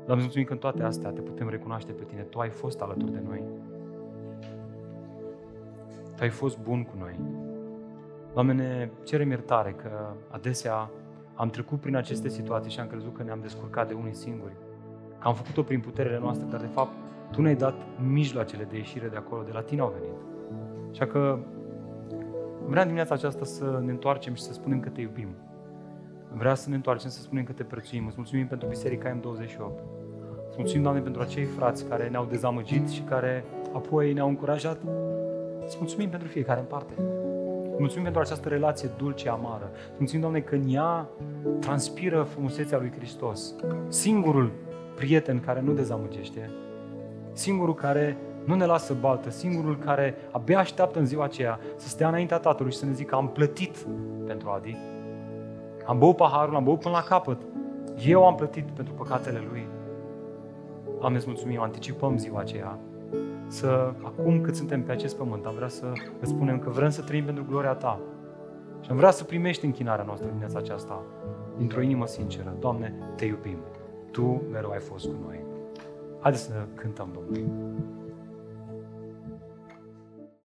Doamne, mulțumim că în toate astea te putem recunoaște pe Tine. Tu ai fost alături de noi. Tu ai fost bun cu noi. Doamne, ne cerem iertare că adesea am trecut prin aceste situații și am crezut că ne-am descurcat de unii singuri. Că am făcut-o prin puterele noastre, dar de fapt Tu ne-ai dat mijloacele de ieșire de acolo, de la Tine au venit. Așa că vreau dimineața aceasta să ne întoarcem și să spunem că Te iubim. Vreau să ne întoarcem să spunem că Te prețuim. Îți mulțumim pentru Biserica M28. Îți mulțumim, Doamne, pentru acei frați care ne-au dezamăgit și care apoi ne-au încurajat. Îți mulțumim pentru fiecare în parte. Mulțumim pentru această relație dulce, amară. Mulțumim, Doamne, că în ea transpiră frumusețea lui Hristos. Singurul prieten care nu dezamăgește, singurul care nu ne lasă baltă, singurul care abia așteaptă în ziua aceea să stea înaintea Tatălui și să ne zică am plătit pentru Adi. Am băut paharul, am băut până la capăt. Eu am plătit pentru păcatele Lui. Doamne, îți mulțumim, anticipăm ziua aceea să, acum cât suntem pe acest pământ, am vrea să îți spunem că vrem să trăim pentru gloria Ta. Și am vrea să primești închinarea noastră dimineața aceasta, dintr-o inimă sinceră. Doamne, Te iubim. Tu mereu ai fost cu noi. Haideți să cântăm Domnului.